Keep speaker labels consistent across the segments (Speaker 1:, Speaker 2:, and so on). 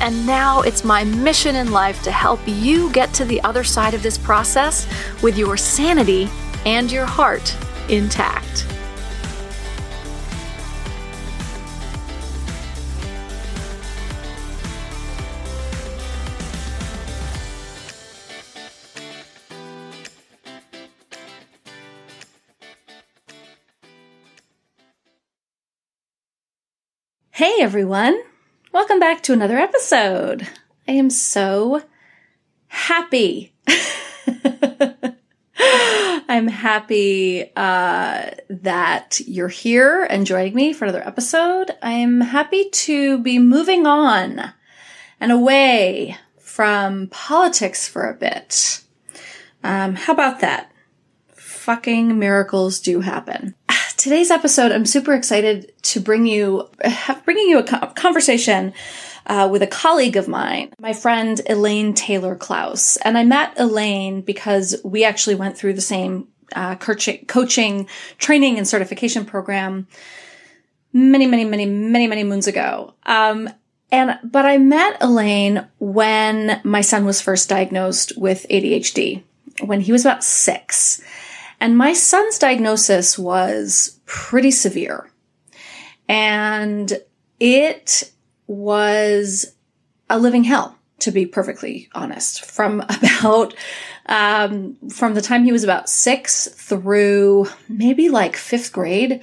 Speaker 1: and now it's my mission in life to help you get to the other side of this process with your sanity and your heart intact. Hey everyone! Welcome back to another episode. I am so happy. I'm happy uh, that you're here and joining me for another episode. I'm happy to be moving on and away from politics for a bit. Um, how about that? Fucking miracles do happen today's episode, I'm super excited to bring you, bringing you a conversation uh, with a colleague of mine, my friend Elaine Taylor Klaus. And I met Elaine because we actually went through the same uh, coaching, training, and certification program many, many, many, many, many moons ago. Um, and but I met Elaine when my son was first diagnosed with ADHD when he was about six. And my son's diagnosis was pretty severe. And it was a living hell, to be perfectly honest. From about, um, from the time he was about six through maybe like fifth grade,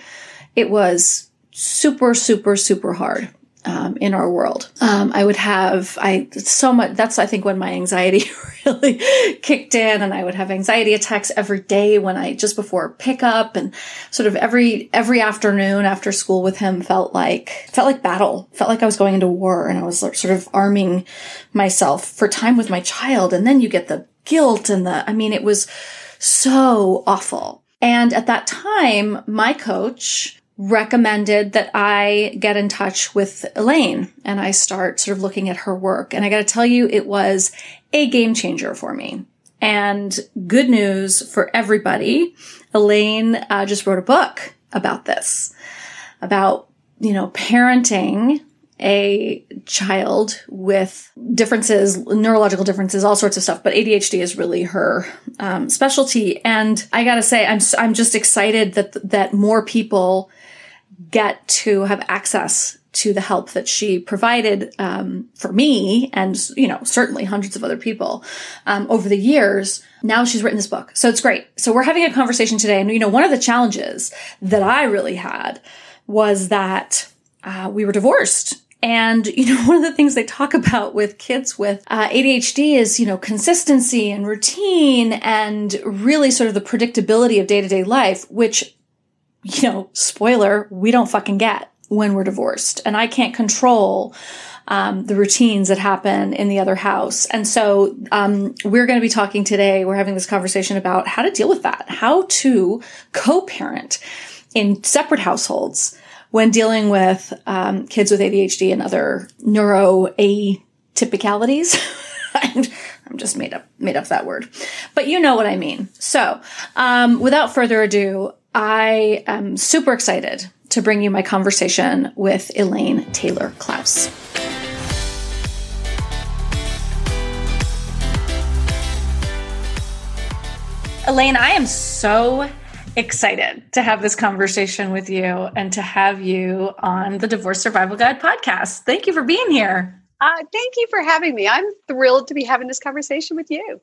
Speaker 1: it was super, super, super hard um, in our world. Um, I would have I so much. That's I think when my anxiety really kicked in, and I would have anxiety attacks every day when I just before pickup, and sort of every every afternoon after school with him felt like felt like battle. Felt like I was going into war, and I was sort of arming myself for time with my child. And then you get the guilt and the. I mean, it was so awful. And at that time, my coach recommended that I get in touch with Elaine and I start sort of looking at her work. And I got to tell you, it was a game changer for me. And good news for everybody. Elaine uh, just wrote a book about this, about, you know, parenting a child with differences, neurological differences, all sorts of stuff. But ADHD is really her um, specialty. And I gotta say, I'm I'm just excited that that more people get to have access to the help that she provided um, for me and you know certainly hundreds of other people um, over the years. Now she's written this book. So it's great. So we're having a conversation today. And you know one of the challenges that i really had was that uh, we were divorced. And, you know, one of the things they talk about with kids with uh, ADHD is, you know, consistency and routine and really sort of the predictability of day to day life, which you know, spoiler, we don't fucking get when we're divorced. And I can't control um, the routines that happen in the other house. And so um, we're going to be talking today, we're having this conversation about how to deal with that, how to co parent in separate households when dealing with um, kids with ADHD and other neuro atypicalities. I'm just made up made up that word, but you know what I mean. So, um, without further ado, I am super excited to bring you my conversation with Elaine Taylor Klaus. Elaine, I am so excited to have this conversation with you and to have you on the Divorce Survival Guide podcast. Thank you for being here.
Speaker 2: Uh, thank you for having me. I'm thrilled to be having this conversation with you.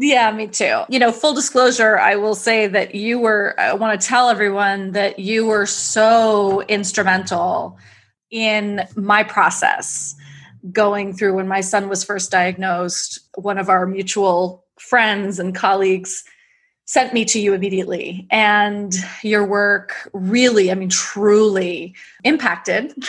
Speaker 1: Yeah, me too. You know, full disclosure, I will say that you were, I want to tell everyone that you were so instrumental in my process going through when my son was first diagnosed. One of our mutual friends and colleagues sent me to you immediately. And your work really, I mean, truly impacted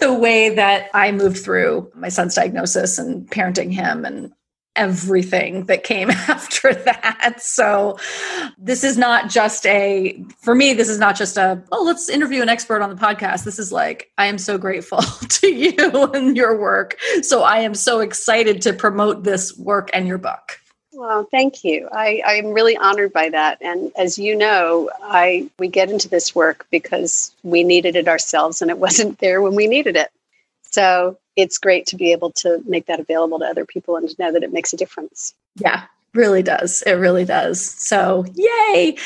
Speaker 1: the way that I moved through my son's diagnosis and parenting him and everything that came after that. So this is not just a, for me, this is not just a, oh, let's interview an expert on the podcast. This is like, I am so grateful to you and your work. So I am so excited to promote this work and your book.
Speaker 2: Well, thank you. I, I'm really honored by that. And as you know, I we get into this work because we needed it ourselves and it wasn't there when we needed it. So it's great to be able to make that available to other people and to know that it makes a difference.
Speaker 1: Yeah, really does. It really does. So, yay.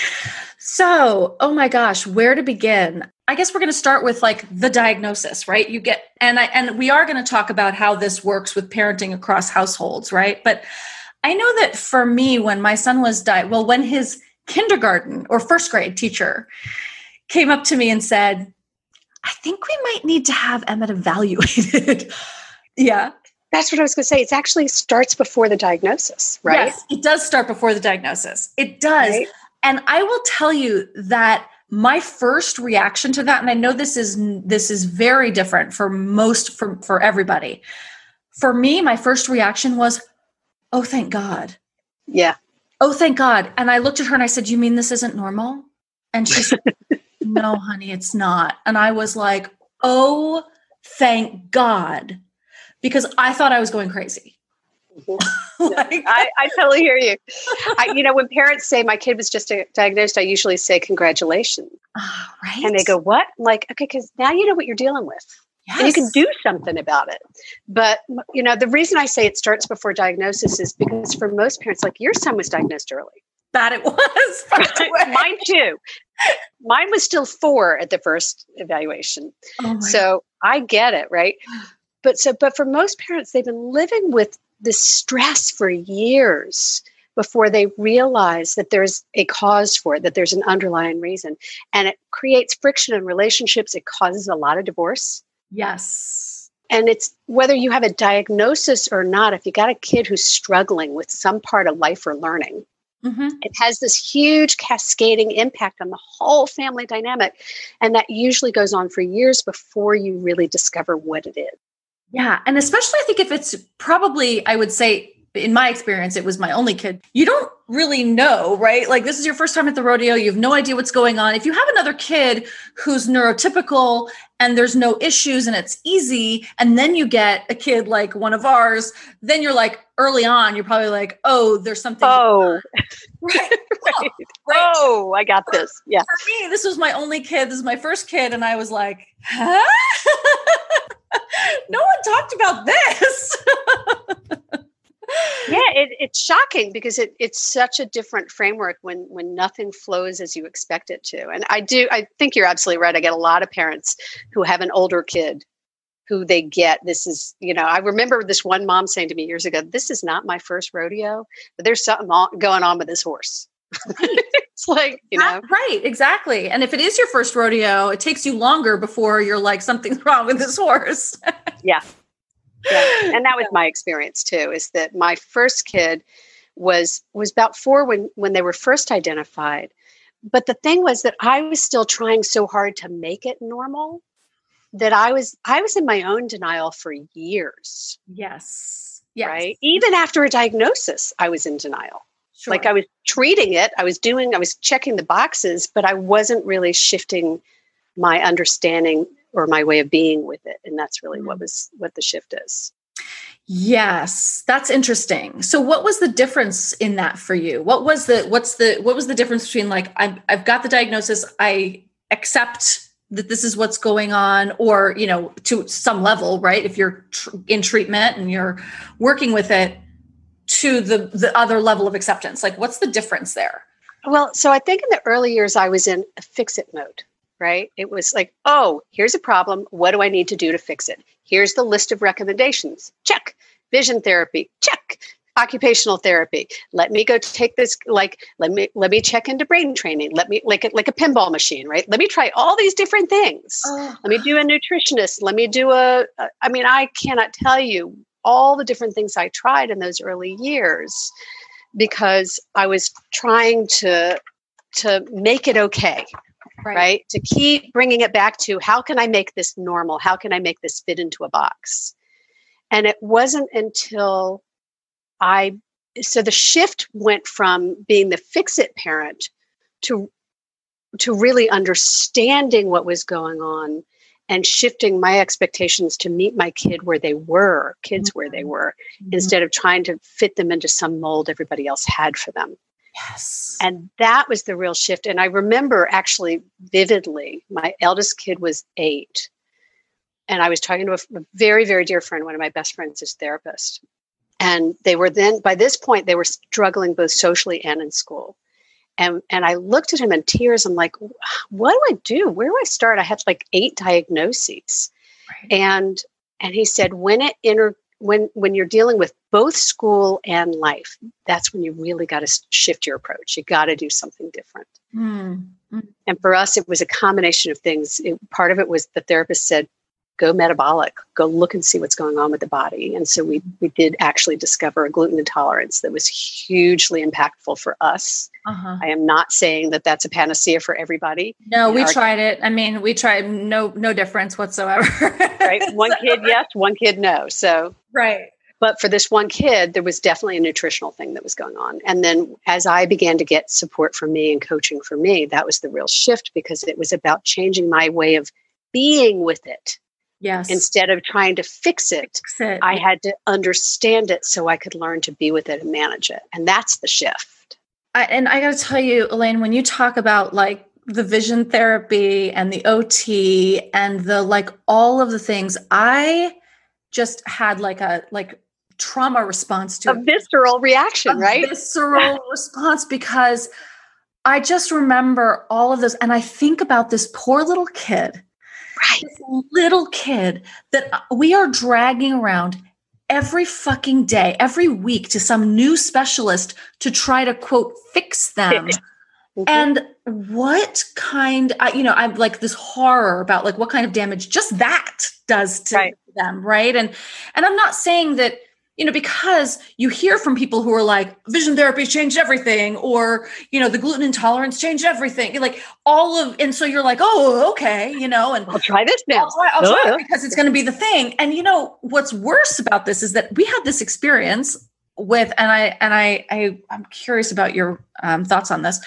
Speaker 1: So, oh my gosh, where to begin? I guess we're going to start with like the diagnosis, right? You get and I and we are going to talk about how this works with parenting across households, right? But I know that for me when my son was di- well when his kindergarten or first grade teacher came up to me and said, I think we might need to have Emmett evaluated. yeah.
Speaker 2: That's what I was going to say. It actually starts before the diagnosis, right? Yes,
Speaker 1: it does start before the diagnosis. It does. Right? And I will tell you that my first reaction to that and I know this is this is very different for most for for everybody. For me, my first reaction was, "Oh, thank God."
Speaker 2: Yeah.
Speaker 1: Oh, thank God. And I looked at her and I said, "You mean this isn't normal?" And she said, no, honey, it's not. And I was like, oh, thank God. Because I thought I was going crazy.
Speaker 2: Mm-hmm. like, I, I, totally hear you. I, you know, when parents say my kid was just diagnosed, I usually say congratulations.
Speaker 1: Oh, right.
Speaker 2: And they go, what? I'm like, okay, because now you know what you're dealing with. Yes. And you can do something about it. But, you know, the reason I say it starts before diagnosis is because for most parents, like your son was diagnosed early.
Speaker 1: That it was.
Speaker 2: Mine too. Mine was still four at the first evaluation. Oh so I get it, right? But so, but for most parents, they've been living with this stress for years before they realize that there's a cause for it, that there's an underlying reason. And it creates friction in relationships. It causes a lot of divorce.
Speaker 1: Yes.
Speaker 2: And it's whether you have a diagnosis or not, if you got a kid who's struggling with some part of life or learning, Mm-hmm. It has this huge cascading impact on the whole family dynamic. And that usually goes on for years before you really discover what it is.
Speaker 1: Yeah. And especially, I think if it's probably, I would say, in my experience, it was my only kid. You don't really know, right? Like, this is your first time at the rodeo. You have no idea what's going on. If you have another kid who's neurotypical and there's no issues and it's easy, and then you get a kid like one of ours, then you're like, early on, you're probably like, oh, there's something.
Speaker 2: Oh, right. right. right. Oh, I got this. Yeah.
Speaker 1: For me, this was my only kid. This is my first kid. And I was like, huh? no one talked about this.
Speaker 2: Yeah, it, it's shocking because it, it's such a different framework when when nothing flows as you expect it to. And I do, I think you're absolutely right. I get a lot of parents who have an older kid who they get. This is, you know, I remember this one mom saying to me years ago, "This is not my first rodeo, but there's something going on with this horse." it's like you know
Speaker 1: right exactly and if it is your first rodeo it takes you longer before you're like something's wrong with this horse
Speaker 2: yeah yeah. And that was my experience too, is that my first kid was was about four when when they were first identified. But the thing was that I was still trying so hard to make it normal that I was I was in my own denial for years.
Speaker 1: Yes.
Speaker 2: Yes. Right. Even after a diagnosis, I was in denial. Sure. Like I was treating it, I was doing, I was checking the boxes, but I wasn't really shifting my understanding or my way of being with it and that's really what mm. was what the shift is.
Speaker 1: Yes that's interesting. So what was the difference in that for you? What was the what's the what was the difference between like i've, I've got the diagnosis i accept that this is what's going on or you know to some level right if you're tr- in treatment and you're working with it to the the other level of acceptance? Like what's the difference there?
Speaker 2: Well so i think in the early years i was in a fix it mode right? It was like, oh, here's a problem. What do I need to do to fix it? Here's the list of recommendations. Check. Vision therapy. Check. Occupational therapy. Let me go take this. Like, let me let me check into brain training. Let me like a, like a pinball machine, right? Let me try all these different things. Oh. Let me do a nutritionist. Let me do a. a. I mean, I cannot tell you all the different things I tried in those early years because I was trying to to make it okay right. right? To keep bringing it back to how can I make this normal? How can I make this fit into a box? And it wasn't until I so the shift went from being the fix it parent to to really understanding what was going on and shifting my expectations to meet my kid where they were, kids where they mm-hmm. were, mm-hmm. instead of trying to fit them into some mold everybody else had for them.
Speaker 1: Yes.
Speaker 2: And that was the real shift. And I remember actually vividly, my eldest kid was eight. And I was talking to a, very, very dear friend, one of my best friends is therapist. And they were then, by this point, they were struggling both socially and in school. And, and I looked at him in tears. I'm like, what do I do? Where do I start? I had like eight diagnoses. Right. And and he said, when it inter when when you're dealing with both school and life, that's when you really got to shift your approach. You got to do something different. Mm. And for us, it was a combination of things. It, part of it was the therapist said, go metabolic, go look and see what's going on with the body. And so we we did actually discover a gluten intolerance that was hugely impactful for us. Uh-huh. I am not saying that that's a panacea for everybody.
Speaker 1: No, we our, tried it. I mean, we tried no no difference whatsoever.
Speaker 2: right, one kid yes, one kid no. So
Speaker 1: right.
Speaker 2: But for this one kid, there was definitely a nutritional thing that was going on. And then as I began to get support from me and coaching for me, that was the real shift because it was about changing my way of being with it
Speaker 1: Yes.
Speaker 2: Instead of trying to fix it, fix it, I had to understand it so I could learn to be with it and manage it. And that's the shift.
Speaker 1: I, and I got to tell you, Elaine, when you talk about like the vision therapy and the OT and the like all of the things, I just had like a like trauma response to
Speaker 2: a it. visceral reaction,
Speaker 1: a
Speaker 2: right?
Speaker 1: Visceral response because I just remember all of this and I think about this poor little kid
Speaker 2: Right.
Speaker 1: This little kid that uh, we are dragging around every fucking day, every week to some new specialist to try to quote fix them. Mm-hmm. And what kind, I, you know, I'm like this horror about like what kind of damage just that does to right. them, right? And and I'm not saying that you know, because you hear from people who are like, vision therapy changed everything, or, you know, the gluten intolerance changed everything. Like all of, and so you're like, oh, okay, you know, and
Speaker 2: I'll try this now.
Speaker 1: I'll try, I'll try it because it's going to be the thing. And, you know, what's worse about this is that we had this experience with, and I, and I, I I'm curious about your um, thoughts on this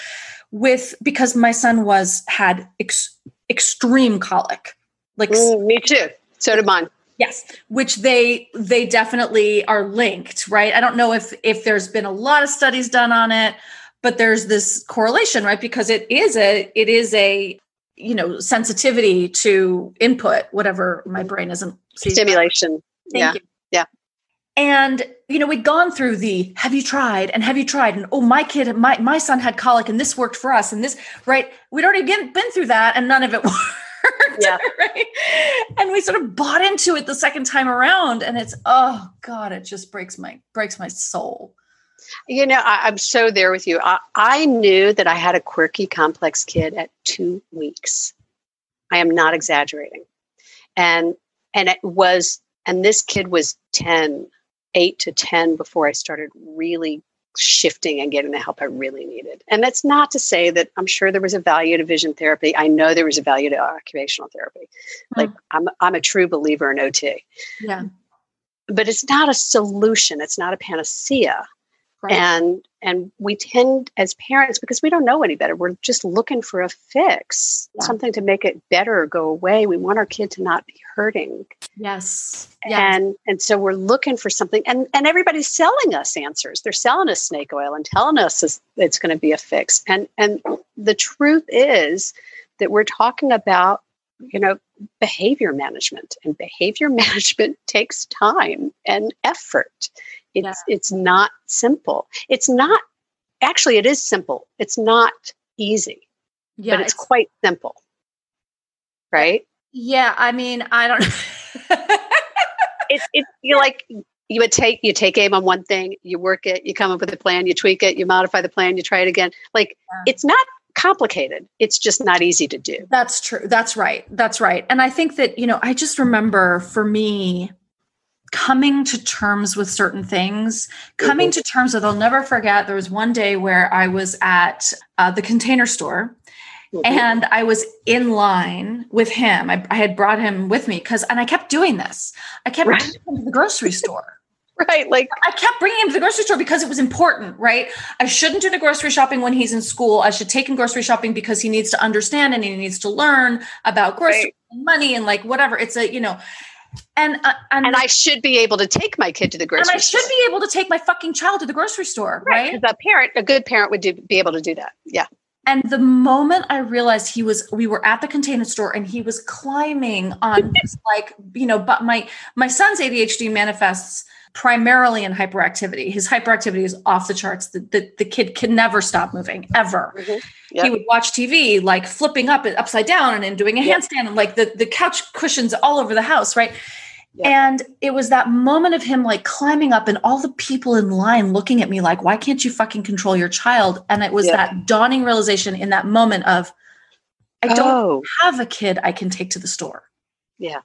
Speaker 1: with, because my son was, had ex- extreme colic. Like,
Speaker 2: mm, me too. So did mine.
Speaker 1: Yes, which they they definitely are linked, right? I don't know if if there's been a lot of studies done on it, but there's this correlation, right? Because it is a it is a you know sensitivity to input, whatever my brain isn't
Speaker 2: stimulation. yeah,
Speaker 1: you.
Speaker 2: yeah.
Speaker 1: And you know, we'd gone through the have you tried and have you tried and oh my kid my my son had colic and this worked for us and this right we'd already been, been through that and none of it worked yeah. right? And we sort of bought into it the second time around, and it's oh god, it just breaks my breaks my soul.
Speaker 2: You know, I, am so there with you. I, I knew that I had a quirky, complex kid at two weeks. I am not exaggerating, and and it was, and this kid was 10, 8 to 10 before I started really shifting and getting the help I really needed. And that's not to say that I'm sure there was a value to vision therapy. I know there was a value to occupational therapy. Hmm. Like I'm I'm a true believer in OT.
Speaker 1: Yeah.
Speaker 2: But it's not a solution. It's not a panacea. Right. And and we tend as parents because we don't know any better. We're just looking for a fix, yeah. something to make it better go away. We want our kid to not be hurting.
Speaker 1: Yes.
Speaker 2: yes. And and so we're looking for something and and everybody's selling us answers. They're selling us snake oil and telling us it's going to be a fix. And and the truth is that we're talking about you know behavior management and behavior management takes time and effort it's yeah. it's not simple. It's not actually it is simple. It's not easy. Yeah, but it's, it's quite simple. Right?
Speaker 1: Yeah, I mean, I don't
Speaker 2: it's it's you like you would take you take aim on one thing, you work it, you come up with a plan, you tweak it, you modify the plan, you try it again. Like yeah. it's not complicated. It's just not easy to do.
Speaker 1: That's true. That's right. That's right. And I think that, you know, I just remember for me, coming to terms with certain things, coming mm-hmm. to terms with, I'll never forget, there was one day where I was at uh, the container store. Mm-hmm. And I was in line with him. I, I had brought him with me because, and I kept doing this. I kept right. going to the grocery store.
Speaker 2: right. Like
Speaker 1: I kept bringing him to the grocery store because it was important, right? I shouldn't do the grocery shopping when he's in school. I should take him grocery shopping because he needs to understand and he needs to learn about grocery right. and money and like whatever. It's a, you know, and uh,
Speaker 2: and, and I should be able to take my kid to the grocery.
Speaker 1: And I
Speaker 2: store.
Speaker 1: should be able to take my fucking child to the grocery store, right?
Speaker 2: right? A parent, a good parent, would do, be able to do that. Yeah.
Speaker 1: And the moment I realized he was, we were at the container store and he was climbing on like, you know, but my my son's ADHD manifests primarily in hyperactivity. His hyperactivity is off the charts. The, the, the kid can never stop moving ever. Mm-hmm. Yep. He would watch TV like flipping up upside down and then doing a yep. handstand and like the, the couch cushions all over the house, right? Yep. And it was that moment of him like climbing up and all the people in line looking at me like, why can't you fucking control your child? And it was that dawning realization in that moment of, I don't oh. have a kid I can take to the store.
Speaker 2: Yeah.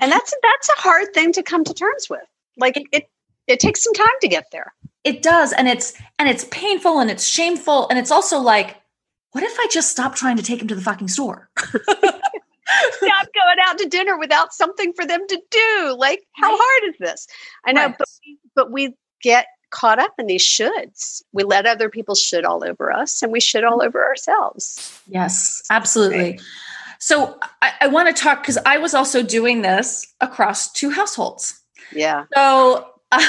Speaker 2: And that's that's a hard thing to come to terms with like it it takes some time to get there.
Speaker 1: It does and it's and it's painful and it's shameful and it's also like what if i just stop trying to take him to the fucking store?
Speaker 2: Stop going out to dinner without something for them to do. Like how hard is this? I know right. but, but we get caught up in these shoulds. We let other people should all over us and we should all mm-hmm. over ourselves.
Speaker 1: Yes absolutely. Right. so i, I want to talk because i was also doing this across two households
Speaker 2: yeah.
Speaker 1: So, uh,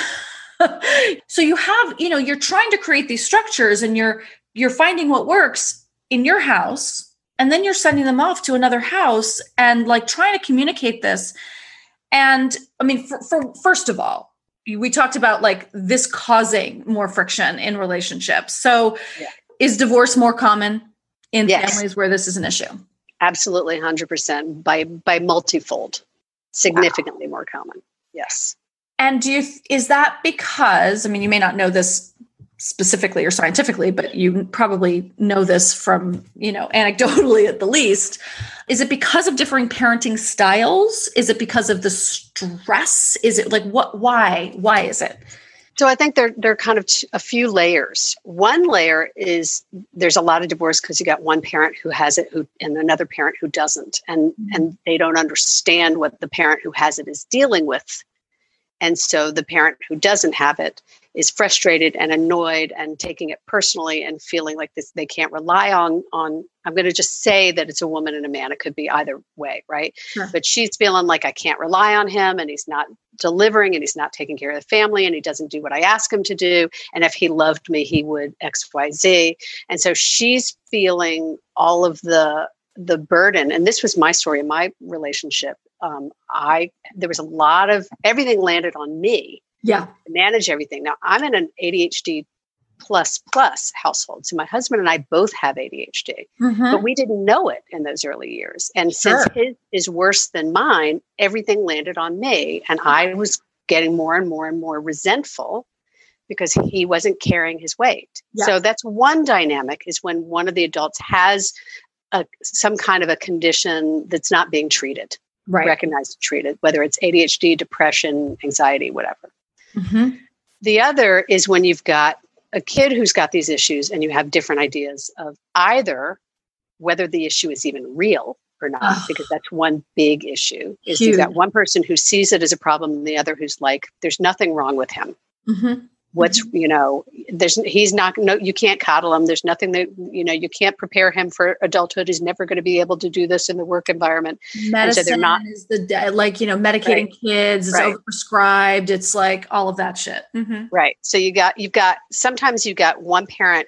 Speaker 1: so you have, you know, you're trying to create these structures and you're you're finding what works in your house and then you're sending them off to another house and like trying to communicate this. And I mean, for, for first of all, we talked about like this causing more friction in relationships. So, yeah. is divorce more common in yes. families where this is an issue?
Speaker 2: Absolutely, hundred percent by by multifold, significantly wow. more common. Yes.
Speaker 1: And do you is that because I mean you may not know this specifically or scientifically, but you probably know this from, you know, anecdotally at the least. Is it because of differing parenting styles? Is it because of the stress? Is it like what why? Why is it?
Speaker 2: So I think there there are kind of a few layers. One layer is there's a lot of divorce because you got one parent who has it who and another parent who doesn't, and mm-hmm. and they don't understand what the parent who has it is dealing with, and so the parent who doesn't have it is frustrated and annoyed and taking it personally and feeling like this they can't rely on on i'm going to just say that it's a woman and a man it could be either way right? Sure. but she's feeling like i can't rely on him and he's not delivering and he's not taking care of the family and he doesn't do what i ask him to do. And if he loved me he would xyz and so she's feeling all of the the burden. And this was my story in my relationship. Um, i there was a lot of everything landed on me
Speaker 1: yeah
Speaker 2: manage everything now i'm in an adhd plus plus household so my husband and i both have adhd mm-hmm. but we didn't know it in those early years and sure. since his is worse than mine everything landed on me and i was getting more and more and more resentful because he wasn't carrying his weight yes. so that's one dynamic is when one of the adults has a, some kind of a condition that's not being treated right. recognized and treated whether it's adhd depression anxiety whatever Mm-hmm. The other is when you've got a kid who's got these issues and you have different ideas of either whether the issue is even real or not, oh. because that's one big issue. Is Huge. you've got one person who sees it as a problem and the other who's like, there's nothing wrong with him. Mm-hmm what's mm-hmm. you know there's he's not no you can't coddle him there's nothing that you know you can't prepare him for adulthood he's never going to be able to do this in the work environment
Speaker 1: medicine so they're not is the like you know medicating right. kids is right. overprescribed it's like all of that shit
Speaker 2: mm-hmm. right so you got you've got sometimes you've got one parent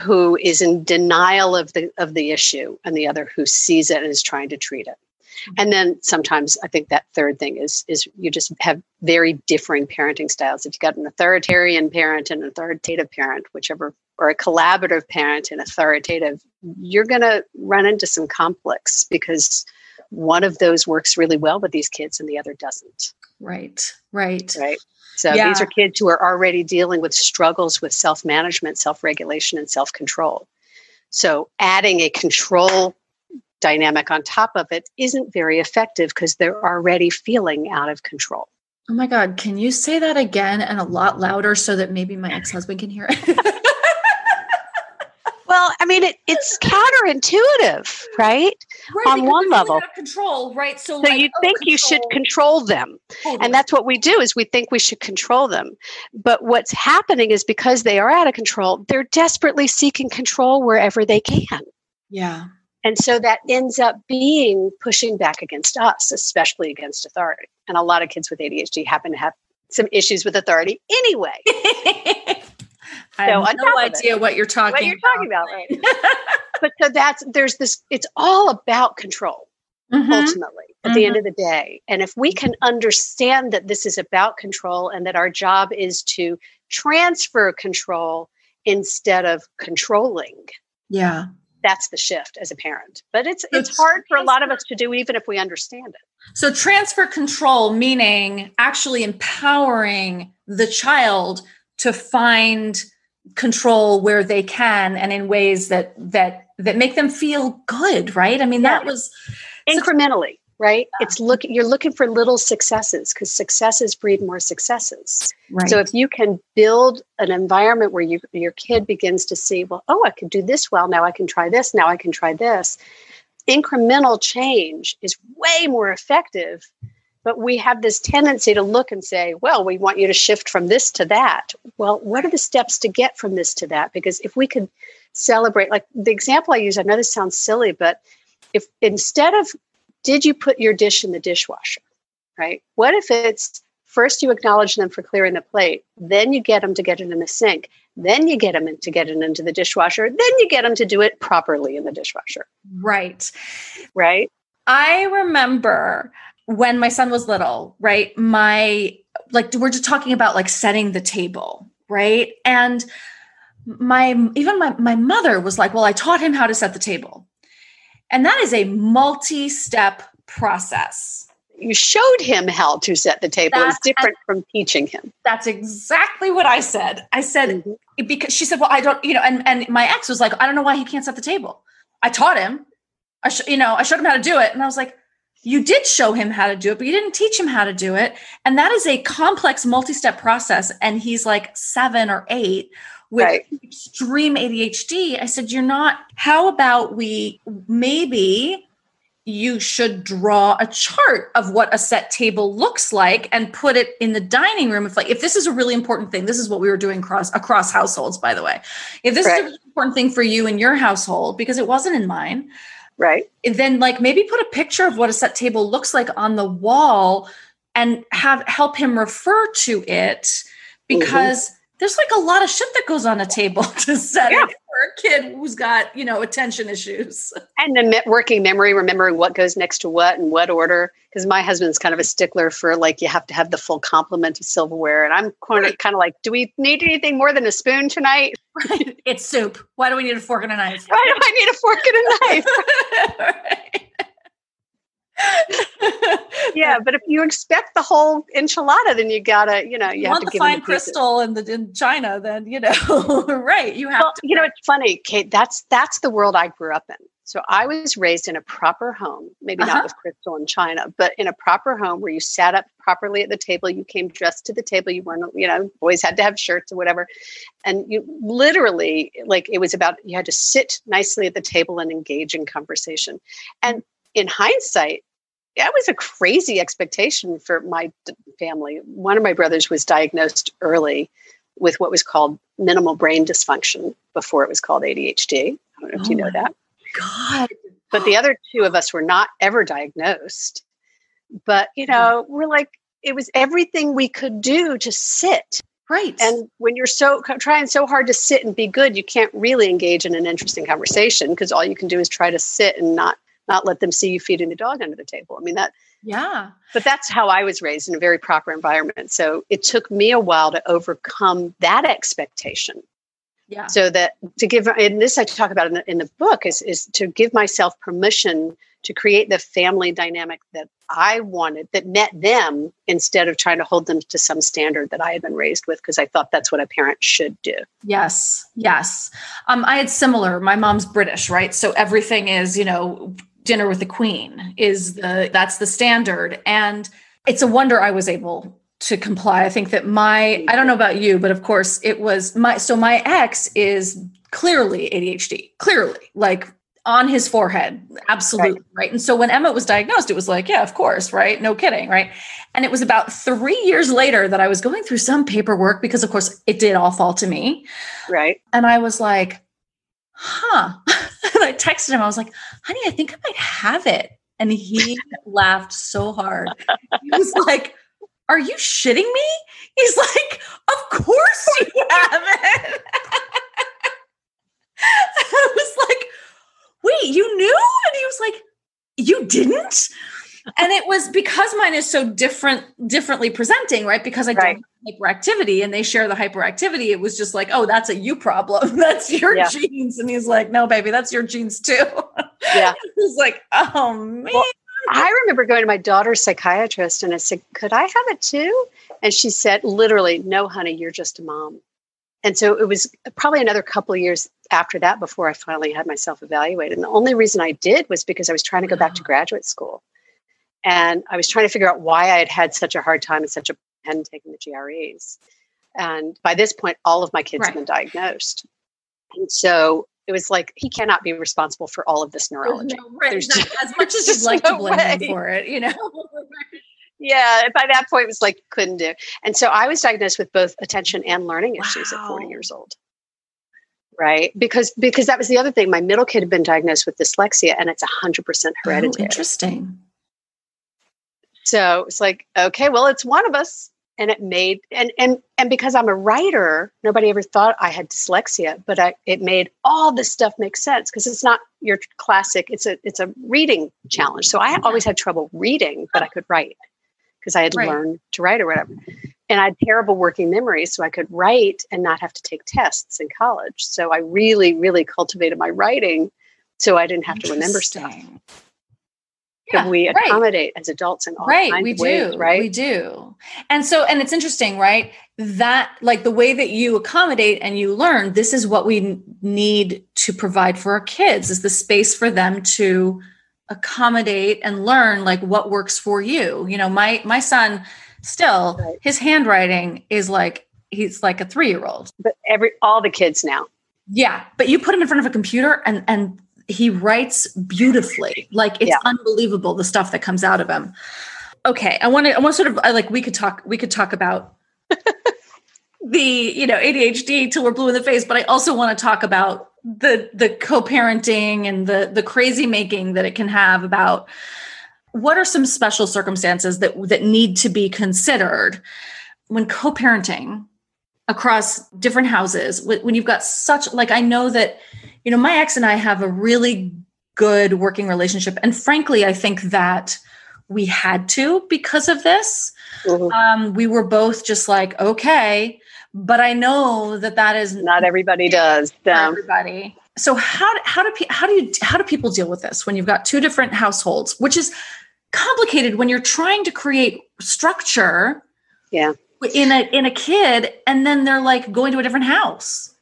Speaker 2: who is in denial of the of the issue and the other who sees it and is trying to treat it Mm-hmm. and then sometimes I think that third thing is is you just have very differing parenting styles. If you've got an authoritarian parent and an authoritative parent, whichever, or a collaborative parent and authoritative, you're going to run into some conflicts because one of those works really well with these kids and the other doesn't.
Speaker 1: Right. Right.
Speaker 2: Right. So yeah. these are kids who are already dealing with struggles with self management, self regulation, and self control. So adding a control dynamic on top of it isn't very effective because they're already feeling out of control.
Speaker 1: Oh my God, can you say that again and a lot louder so that maybe my ex husband can hear it?
Speaker 2: well, I mean, it, it's counterintuitive, right?
Speaker 1: Right,
Speaker 2: On one level.
Speaker 1: control, right? So,
Speaker 2: So
Speaker 1: like,
Speaker 2: you
Speaker 1: oh,
Speaker 2: think you should control them.
Speaker 1: Totally.
Speaker 2: And that's what we do is we think we should control them. But what's happening is because they are out of control, they're desperately seeking control wherever they can.
Speaker 1: yeah,
Speaker 2: And so that ends up being pushing back against us, especially against authority. And a lot of kids with ADHD happen to have some issues with authority anyway.
Speaker 1: I
Speaker 2: So
Speaker 1: have no
Speaker 2: top of it,
Speaker 1: idea what you're talking.
Speaker 2: What you're talking about, right? but so that's there's this it's all about control
Speaker 1: Mhm.
Speaker 2: ultimately at the end of the day. And if we can understand that this is about control and that our job is to transfer control instead of controlling,
Speaker 1: Yeah.
Speaker 2: That's the shift as a parent. But it's it's hard for a lot of us to do even if we understand it.
Speaker 1: So transfer control meaning actually empowering the child to find control where they can and in ways that that that make them feel good, right? I mean, that was
Speaker 2: Incrementally, right? It's look you're looking for little successes because successes breed more successes.
Speaker 1: right.
Speaker 2: So if you can build an environment where you, your kid begins to see, well, oh, I could do this well. Now I can try this. Now I can try this. Incremental change is way more effective. But we have this tendency to look and say, well, we want you to shift from this to that. Well, what are the steps to get from this to that? Because if we could celebrate, like the example I use, I know this sounds silly, but if instead of did you put your dish in the dishwasher, right? What if it's first you acknowledge them for clearing the plate, then you get them to get it in the sink, then you get them to get it into the dishwasher, then you get them to do it properly in the dishwasher,
Speaker 1: right.
Speaker 2: right?
Speaker 1: I remember when my son was little, right? My like we're just talking about like setting the table, right? And my even my my mother was like, "Well, I taught him how to set the table." And that is a multi-step process.
Speaker 2: You showed him how to set the table. It's
Speaker 1: That's-
Speaker 2: different from teaching him.
Speaker 1: That's exactly what I said. I said
Speaker 2: Mhm.
Speaker 1: because she said, "Well, I don't, you know," and and my ex was like, "I don't know why he can't set the table." I taught him. I sh- you know, I showed him how to do it, and I was like, "You did show him how to do it, but you didn't teach him how to do it." And that is a complex multi-step process. And he's like seven or eight with
Speaker 2: Right.
Speaker 1: extreme ADHD. I said, "You're not. How about we maybe?" You should draw a chart of what a set table looks like and put it in the dining room. If like if this is a really important thing, this is what we were doing across across households, by the way. If this is a really important thing for you in your household, because it wasn't in mine,
Speaker 2: Right.
Speaker 1: then like maybe put a picture of what a set table looks like on the wall and have help him refer to it mm-hmm. because there's like a lot of shit that goes on a table to set
Speaker 2: Yeah.
Speaker 1: for a kid who's got, you know, attention issues.
Speaker 2: And the me- working memory, remembering what goes next to what and what order. Because my husband's kind of a stickler for like you have to have the full complement of silverware, and I'm kind of kind of like, do we need anything more than a spoon tonight?
Speaker 1: Right. It's soup. Why do we need a fork and a knife?
Speaker 2: Why do I need a fork and a knife? yeah, but if you expect the whole enchilada, then you gotta, you know, you,
Speaker 1: you
Speaker 2: have
Speaker 1: want
Speaker 2: to
Speaker 1: the
Speaker 2: give
Speaker 1: fine
Speaker 2: the
Speaker 1: crystal in the in China, then you know, right? You have
Speaker 2: Well,
Speaker 1: to.
Speaker 2: you know, it's funny, Kate. That's that's the world I grew up in. So I was raised in a proper home, maybe
Speaker 1: Uh-huh.
Speaker 2: not with crystal in China, but in a proper home where you sat up properly at the table. You came dressed to the table. You weren't, you know, boys had to have shirts or whatever, and you literally like it was about you had to sit nicely at the table and engage in conversation. And in hindsight, that was a crazy expectation for my d- family. One of my brothers was diagnosed early with what was called minimal brain dysfunction before it was called ADHD. I don't know if
Speaker 1: Oh
Speaker 2: you know that.
Speaker 1: God.
Speaker 2: But the other two of us were not ever diagnosed. But, you know, we're like, it was everything we could do to sit.
Speaker 1: Right.
Speaker 2: And when you're so trying so hard to sit and be good, you can't really engage in an interesting conversation because all you can do is try to sit and not not let them see you feeding the dog under the table. I mean that
Speaker 1: yeah.
Speaker 2: but that's how I was raised in a very proper environment. So it took me a while to overcome that expectation.
Speaker 1: Yeah.
Speaker 2: So that to give, and this I talk about in the, in the book, is, is to give myself permission to create the family dynamic that I wanted that met them instead of trying to hold them to some standard that I had been raised with because I thought that's what a parent should do.
Speaker 1: Yes, yes. Um, I had similar. My mom's British, right? So everything is, you know, dinner with the queen is the that's the standard, and it's a wonder I was able to comply. I think that my I don't know about you, but of course it was my so my ex is clearly ADHD, clearly like on his forehead, absolutely right. right. And so when Emma was diagnosed, it was like, yeah, of course, right? No kidding, right? And it was about three years later that I was going through some paperwork because, of course, it did all fall to me,
Speaker 2: right?
Speaker 1: And I was like, huh. I texted him. I was like, honey, I think I might have it. And he laughed so hard. He was like, Are you shitting me? He's like, Of course you have it. I was like, Wait, you knew? And he was like, You didn't? and it was because mine is so different differently presenting right because i right. don't hyperactivity and they share the hyperactivity it was just like oh that's a you problem. That's your yeah. genes. And he's like no baby that's your genes too.
Speaker 2: Yeah.
Speaker 1: He's like oh man. Well,
Speaker 2: i remember going to my daughter's psychiatrist and i said could i have it too? And she said literally no honey you're just a mom. And so it was probably another couple of years after that before i finally had myself evaluated. And the only reason i did was because i was trying to go back to graduate school. And I was trying to figure out why I had had such a hard time and such a hadn't taken the GREs. And by this point, all of my kids right. have been diagnosed. And so it was like he cannot be responsible for all of this neurology.
Speaker 1: No, right. There's just, as much as you'd like no to blame way. him for it, you know.
Speaker 2: yeah, by that point, it was like couldn't do. And so I was diagnosed with both attention and learning issues wow. at 40 years old. Right, because because that was the other thing. My middle kid had been diagnosed with dyslexia, and it's hundred percent oh, hereditary.
Speaker 1: Oh, interesting.
Speaker 2: So it's like, okay, well, it's one of us. And it made and and and because I'm a writer, nobody ever thought I had dyslexia, but I, it made all this stuff make sense because it's not your classic. It's a it's a reading challenge. So I always had trouble reading, but I could write because I had right. learned to write or whatever. And I had terrible working memory, so I could write and not have to take tests in college. So I really, really cultivated my writing so I didn't have to remember stuff yeah, we accommodate right. as adults in all right, kinds
Speaker 1: we
Speaker 2: of
Speaker 1: do,
Speaker 2: ways, right?
Speaker 1: We do. And so, and it's interesting, right? That like the way that you accommodate and you learn, this is what we need to provide for our kids is the space for them to accommodate and learn like what works for you. You know, my my son still right. his handwriting is like he's like a 3-year-old.
Speaker 2: But every all the kids now.
Speaker 1: Yeah, but you put him in front of a computer and and he writes beautifully. Like it's yeah. unbelievable the stuff that comes out of him. Okay, I want to I want to sort of I like we could talk we could talk about the you know ADHD till we're blue in the face, but I also want to talk about the the co-parenting and the the crazy making that it can have about what are some special circumstances that that need to be considered when co-parenting across different houses when you've got such like I know that you know, my ex and I have a really good working relationship. And frankly, I think that we had to because of this. Mm-hmm. Um, we were both just like, okay, but I know that that is
Speaker 2: not everybody does.
Speaker 1: Everybody. So how how do how do you how do people deal with this when you've got two different households, which is complicated when you're trying to create structure.
Speaker 2: Yeah.
Speaker 1: In a in a kid, and then they're like going to a different house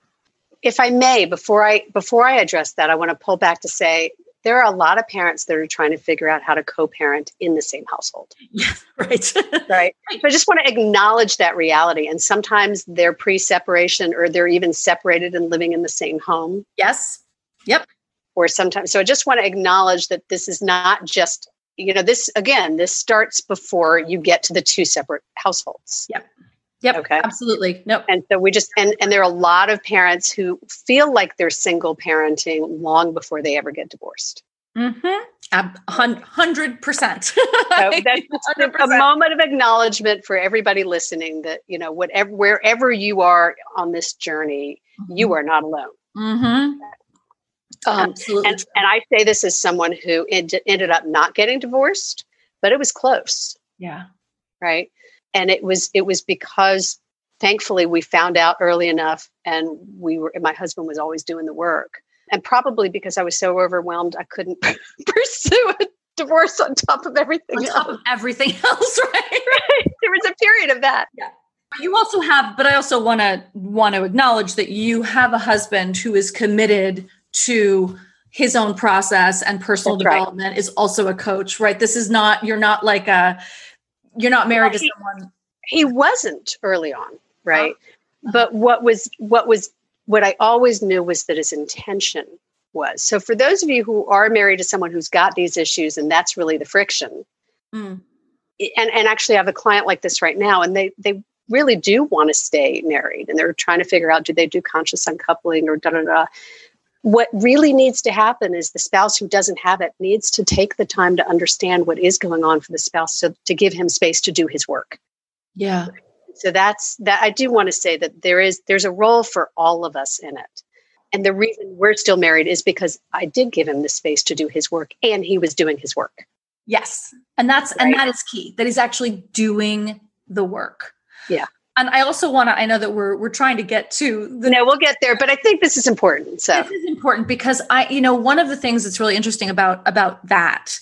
Speaker 2: if I may, before I before I address that, I want to pull back to say there are a lot of parents that are trying to figure out how to co-parent in the same household.
Speaker 1: Right.
Speaker 2: right. But I just want to acknowledge that reality. And sometimes they're pre-separation or they're even separated and living in the same home.
Speaker 1: Yes. Yep.
Speaker 2: Or sometimes so I just want to acknowledge that this is not just, you know, this again, this starts before you get to the two separate households.
Speaker 1: Yep. Yep. Okay. Absolutely. Nope.
Speaker 2: And so we just and and there are a lot of parents who feel like they're single parenting long before they ever get divorced.
Speaker 1: Mm-hmm. Hundred percent. So
Speaker 2: that's a moment of acknowledgement for everybody listening that you know whatever wherever you are on this journey, mm-hmm. you are not alone.
Speaker 1: Mm-hmm.
Speaker 2: Um, Absolutely. And, and, I say this as someone who end, ended up not getting divorced, but it was close.
Speaker 1: Yeah.
Speaker 2: Right and it was it was because thankfully we found out early enough and we were my husband was always doing the work and probably because i was so overwhelmed i couldn't pursue a divorce on top of everything
Speaker 1: on top else. of everything else right?
Speaker 2: right there was a period of that
Speaker 1: yeah you also have but i also want to want to acknowledge that you have a husband who is committed to his own process and personal That's development right. is also a coach right this is not you're not like a you're not married well, he, to someone
Speaker 2: he wasn't early on, right? Uh-huh. But what was what was what I always knew was that his intention was. So for those of you who are married to someone who's got these issues and that's really the friction. Mm. And and actually I have a client like this right now and they they really do want to stay married and they're trying to figure out do they do conscious uncoupling or da da da. What really needs to happen is the spouse who doesn't have it needs to take the time to understand what is going on for the spouse so to give him space to do his work.
Speaker 1: Yeah.
Speaker 2: So that's that I do want to say that there is there's a role for all of us in it. And the reason we're still married is because I did give him the space to do his work and he was doing his work.
Speaker 1: Yes. And that's right? and that is key. That he's actually doing the work.
Speaker 2: Yeah.
Speaker 1: And I also want to I know that we're we're trying to get to
Speaker 2: the No, we'll get there, but I think this is important. So
Speaker 1: This is important because I you know one of the things that's really interesting about about that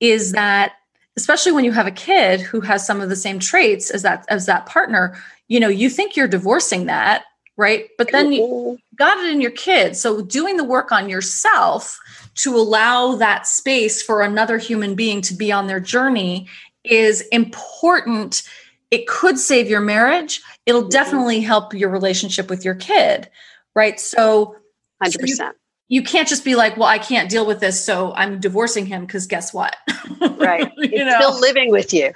Speaker 1: is that especially when you have a kid who has some of the same traits as that as that partner, you know, you think you're divorcing that right? But then you mm-hmm. got it in your kid. So doing the work on yourself to allow that space for another human being to be on their journey is important. It could save your marriage. It'll mm-hmm. definitely help your relationship with your kid, right? So
Speaker 2: 100%.
Speaker 1: So you, you can't just be like, well, I can't deal with this, so I'm divorcing him because guess what?
Speaker 2: Right. you know, still living with you.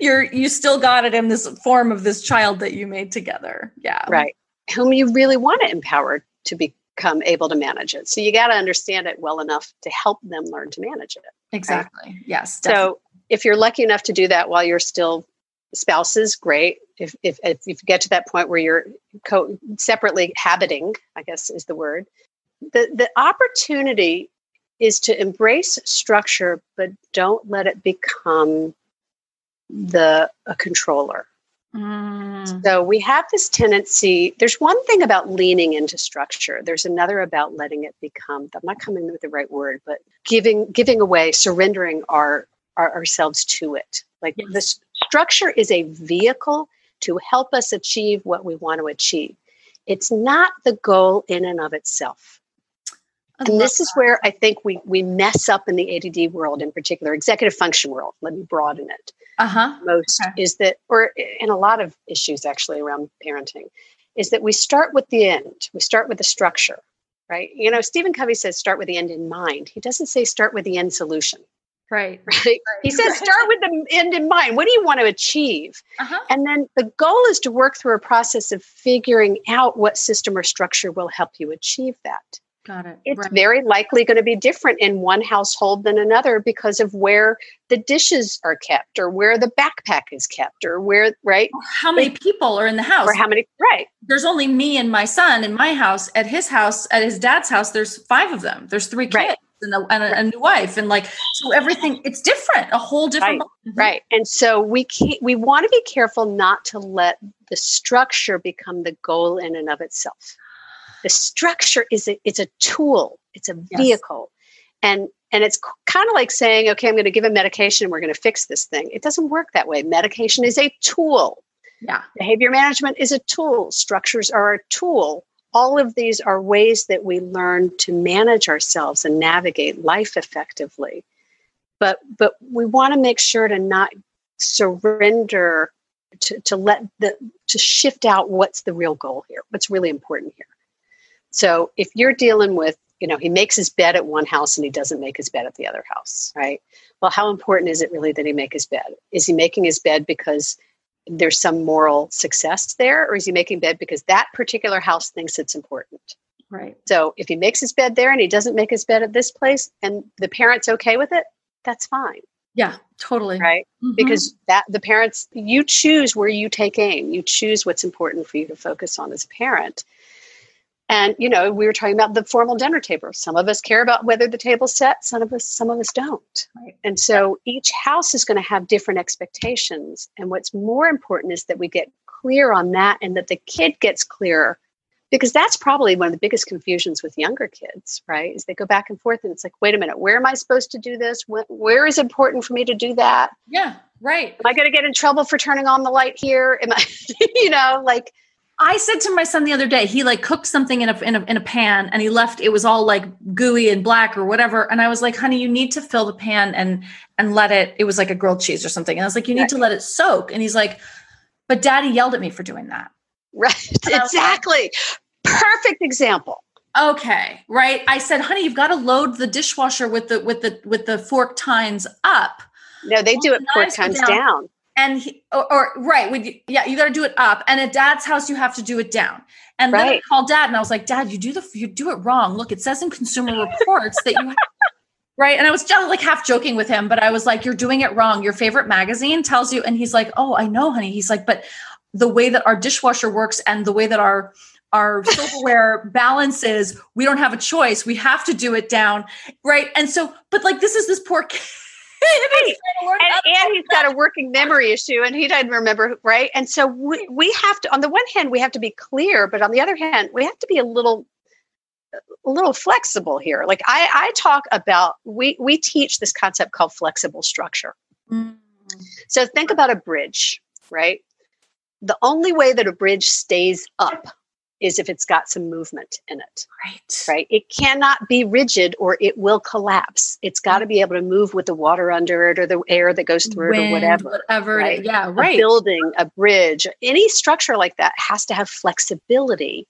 Speaker 1: You're you still got it in this form of this child that you made together. Yeah.
Speaker 2: Right whom you really want to empower to become able to manage it. So you got to understand it well enough to help them learn to manage it.
Speaker 1: Exactly. Right? Yes.
Speaker 2: Definitely. So if you're lucky enough to do that while you're still spouses, great. If, if, if you get to that point where you're co- separately habiting, I guess is the word, the, the opportunity is to embrace structure, but don't let it become the a controller Mm. So we have this tendency. There's one thing about leaning into structure. There's another about letting it become. I'm not coming with the right word, but giving giving away, surrendering our, our ourselves to it. Like yes. this structure is a vehicle to help us achieve what we want to achieve. It's not the goal in and of itself. and this that. is where I think we we mess up in the ADD world, in particular, executive function world. Let me broaden it
Speaker 1: uh-huh.
Speaker 2: most okay. is that, or in a lot of issues actually around parenting, is that we start with the end. We start with the structure, right? You know, Stephen Covey says start with the end in mind. He doesn't say start with the end solution.
Speaker 1: Right.
Speaker 2: Right. He says start with the end in mind. What do you want to achieve? Uh-huh. And then the goal is to work through a process of figuring out what system or structure will help you achieve that.
Speaker 1: Got it.
Speaker 2: It's right. very likely going to be different in one household than another because of where the dishes are kept or where the backpack is kept or where, right?
Speaker 1: how many people are in the house?
Speaker 2: Or how many, right.
Speaker 1: There's only me and my son in my house. At his house, at his dad's house, there's five of them. There's three kids. Right. And, a, and a, a, new wife and like so everything it's different a whole different
Speaker 2: right. Mm-hmm. right and so we can't we want to be careful not to let the structure become the goal in and of itself the structure is a, it's a tool it's a vehicle yes. and and it's kind of like saying okay i'm going to give a medication and we're going to fix this thing it doesn't work that way medication is a tool
Speaker 1: yeah
Speaker 2: behavior management is a tool structures are a tool all of these are ways that we learn to manage ourselves and navigate life effectively but but we want to make sure to not surrender to, to let the to shift out what's the real goal here what's really important here so if you're dealing with, you know, he makes his bed at one house and he doesn't make his bed at the other house, right? Well, how important is it really that he make his bed? Is he making his bed because there's some moral success there, or is he making bed because that particular house thinks it's important?
Speaker 1: Right.
Speaker 2: So if he makes his bed there and he doesn't make his bed at this place and the parent's okay with it, that's fine.
Speaker 1: Yeah, totally.
Speaker 2: Right. Mm-hmm. Because that the parents, you choose where you take aim. You choose what's important for you to focus on as a parent. And you know, we were talking about the formal dinner table. Some of us care about whether the table's set, some of us some of us don't. Right. And so each house is going to have different expectations. And what's more important is that we get clear on that and that the kid gets clear because that's probably one of the biggest confusions with younger kids, right? Is they go back and forth and it's like, wait a minute, where am I supposed to do this? where, where is it important for me to do that?
Speaker 1: Yeah, right.
Speaker 2: Am I going to get in trouble for turning on the light here? Am I, you know, like
Speaker 1: I said to my son the other day, he like cooked something in a, in a in a pan and he left it was all like gooey and black or whatever. And I was like, honey, you need to fill the pan and and let it, it was like a grilled cheese or something. And I was like, you need to let it soak. And he's like, but daddy yelled at me for doing that.
Speaker 2: Right. Exactly. Perfect example.
Speaker 1: Okay, right. I said, honey, you've got to load the dishwasher with the with the with the fork tines up.
Speaker 2: No, they do it fork tines down. down.
Speaker 1: And he, or, or right, with yeah, you got to do it up. And at dad's house, you have to do it down. And right. then I called dad, and I was like, Dad, you do the you do it wrong. Look, it says in Consumer Reports that you have right and i was just like half joking with him but i was like you're doing it wrong your favorite magazine tells you and he's like oh i know honey he's like but the way that our dishwasher works and the way that our our silverware balances we don't have a choice we have to do it down right and so but like this is this poor kid
Speaker 2: and, and, he's got a working memory issue and he doesn't remember right? And so we, we have to on the one hand we have to be clear but on the other hand we have to be a little a little flexible here. Like i i talk about we we teach this concept called flexible structure. Mm. so think about a bridge right? The only way that a bridge stays up is if it's got some movement in it.
Speaker 1: Right.
Speaker 2: Right. It cannot be rigid or it will collapse. It's got to be able to move with the water under it or the air that goes through Wind, it or whatever.
Speaker 1: Whatever. Right? Yeah. Right.
Speaker 2: A building, a bridge, any structure like that has to have flexibility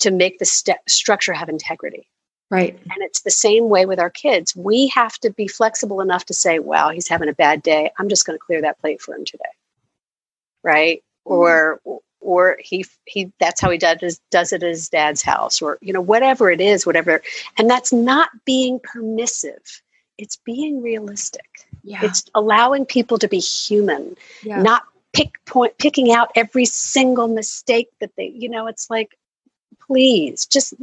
Speaker 2: to make the st- structure have integrity.
Speaker 1: Right.
Speaker 2: And it's the same way with our kids. We have to be flexible enough to say, wow, he's having a bad day. I'm just going to clear that plate for him today. Right. Mm-hmm. Or or he he that's how he does does it at his dad's house or you know whatever it is whatever and that's not being permissive it's being realistic yeah. it's allowing people to be human yeah. not pick point picking out every single mistake that they you know it's like please just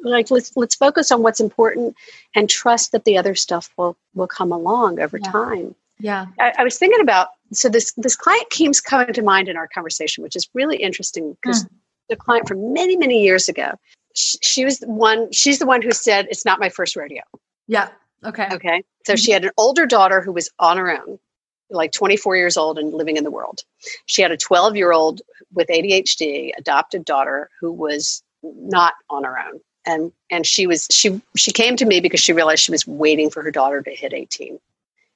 Speaker 2: like let's let's focus on what's important and trust that the other stuff will will come along over
Speaker 1: yeah.
Speaker 2: time
Speaker 1: yeah.
Speaker 2: I, I, was thinking about so this this client keeps coming to mind in our conversation which is really interesting because mm. the client from many many years ago she, she, was the one she's the one who said it's not my first rodeo.
Speaker 1: Yeah. Okay.
Speaker 2: Okay. So mm-hmm. she had an older daughter who was on her own like 24 years old and living in the world. She had a 12 year old with adhd adopted daughter who was not on her own. And and she was she she came to me because she realized she was waiting for her daughter to hit 18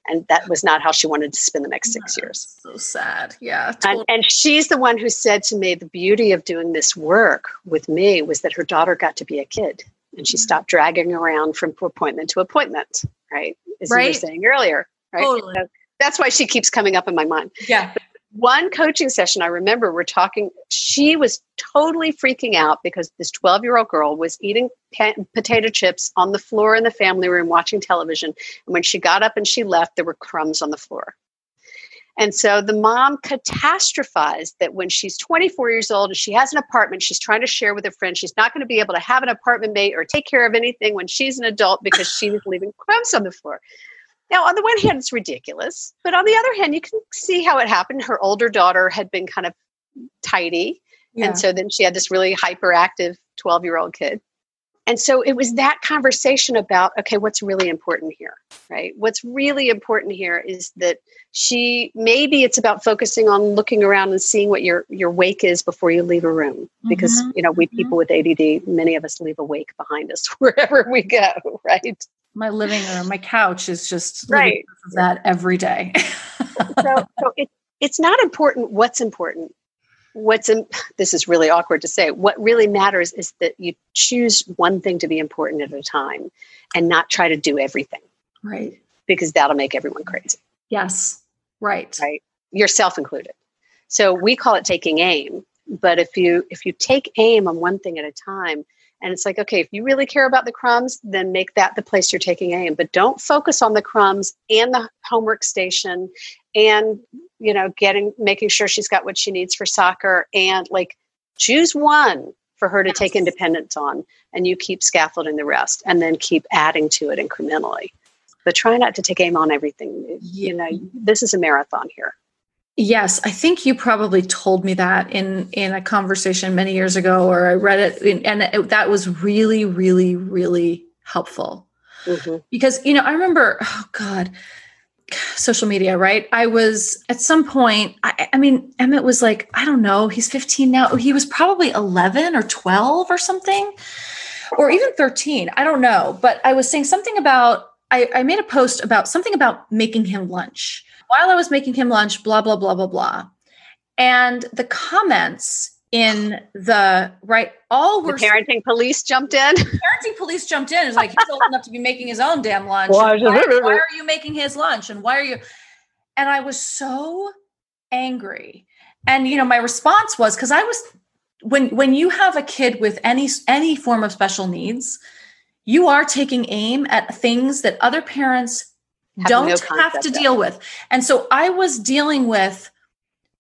Speaker 2: and that was not how she wanted to spend the next six years
Speaker 1: so sad yeah
Speaker 2: totally. and, and she's the one who said to me the beauty of doing this work with me was that her daughter got to be a kid and she mm-hmm. stopped dragging around from appointment to appointment right as right. you were saying earlier right
Speaker 1: totally.
Speaker 2: so that's why she keeps coming up in my mind
Speaker 1: yeah
Speaker 2: one coaching session, I remember we're talking, she was totally freaking out because this 12 year old girl was eating pa- potato chips on the floor in the family room watching television. And when she got up and she left, there were crumbs on the floor. And so the mom catastrophized that when she's 24 years old and she has an apartment she's trying to share with a friend, she's not going to be able to have an apartment mate or take care of anything when she's an adult because she was leaving crumbs on the floor. Now, on the one hand, it's ridiculous, but on the other hand, you can see how it happened. Her older daughter had been kind of tidy. Yeah. And so then she had this really hyperactive 12 year old kid. And so it was that conversation about okay, what's really important here, right? What's really important here is that she maybe it's about focusing on looking around and seeing what your your wake is before you leave a room, because mm-hmm. you know we mm-hmm. people with ADD, many of us leave a wake behind us wherever we go, right?
Speaker 1: My living room, my couch is just right that every day.
Speaker 2: so, so it, it's not important what's important. What's in, this is really awkward to say. What really matters is that you choose one thing to be important at a time, and not try to do everything.
Speaker 1: Right.
Speaker 2: Because that'll make everyone crazy.
Speaker 1: Yes. Right.
Speaker 2: Right. Yourself included. So we call it taking aim. But if you if you take aim on one thing at a time, and it's like, okay, if you really care about the crumbs, then make that the place you're taking aim. But don't focus on the crumbs and the homework station and, you know, getting, making sure she's got what she needs for soccer and like choose one for her to yes. take independence on and you keep scaffolding the rest and then keep adding to it incrementally. But try not to take aim on everything. You know, this is a marathon here.
Speaker 1: Yes, I think you probably told me that in in a conversation many years ago, or I read it, in, and it, that was really, really, really helpful. Mm-hmm. Because you know, I remember, oh God, social media, right? I was at some point. I, I mean, Emmett was like, I don't know, he's 15 now. He was probably 11 or 12 or something, or even 13. I don't know, but I was saying something about. I, I made a post about something about making him lunch while I was making him lunch, blah, blah, blah, blah, blah. and the comments in the right all
Speaker 2: The
Speaker 1: were
Speaker 2: parenting police jumped in.
Speaker 1: parenting police jumped in. It's like he's old enough to be making his own damn lunch.
Speaker 2: Why-
Speaker 1: And Why, why are you making his lunch? And why are you? And I was so angry. And you know, my response was because I was when when you have a kid with any any form of special needs, you are taking aim at things that other parents
Speaker 2: Have
Speaker 1: don't have to deal with. And so I was dealing with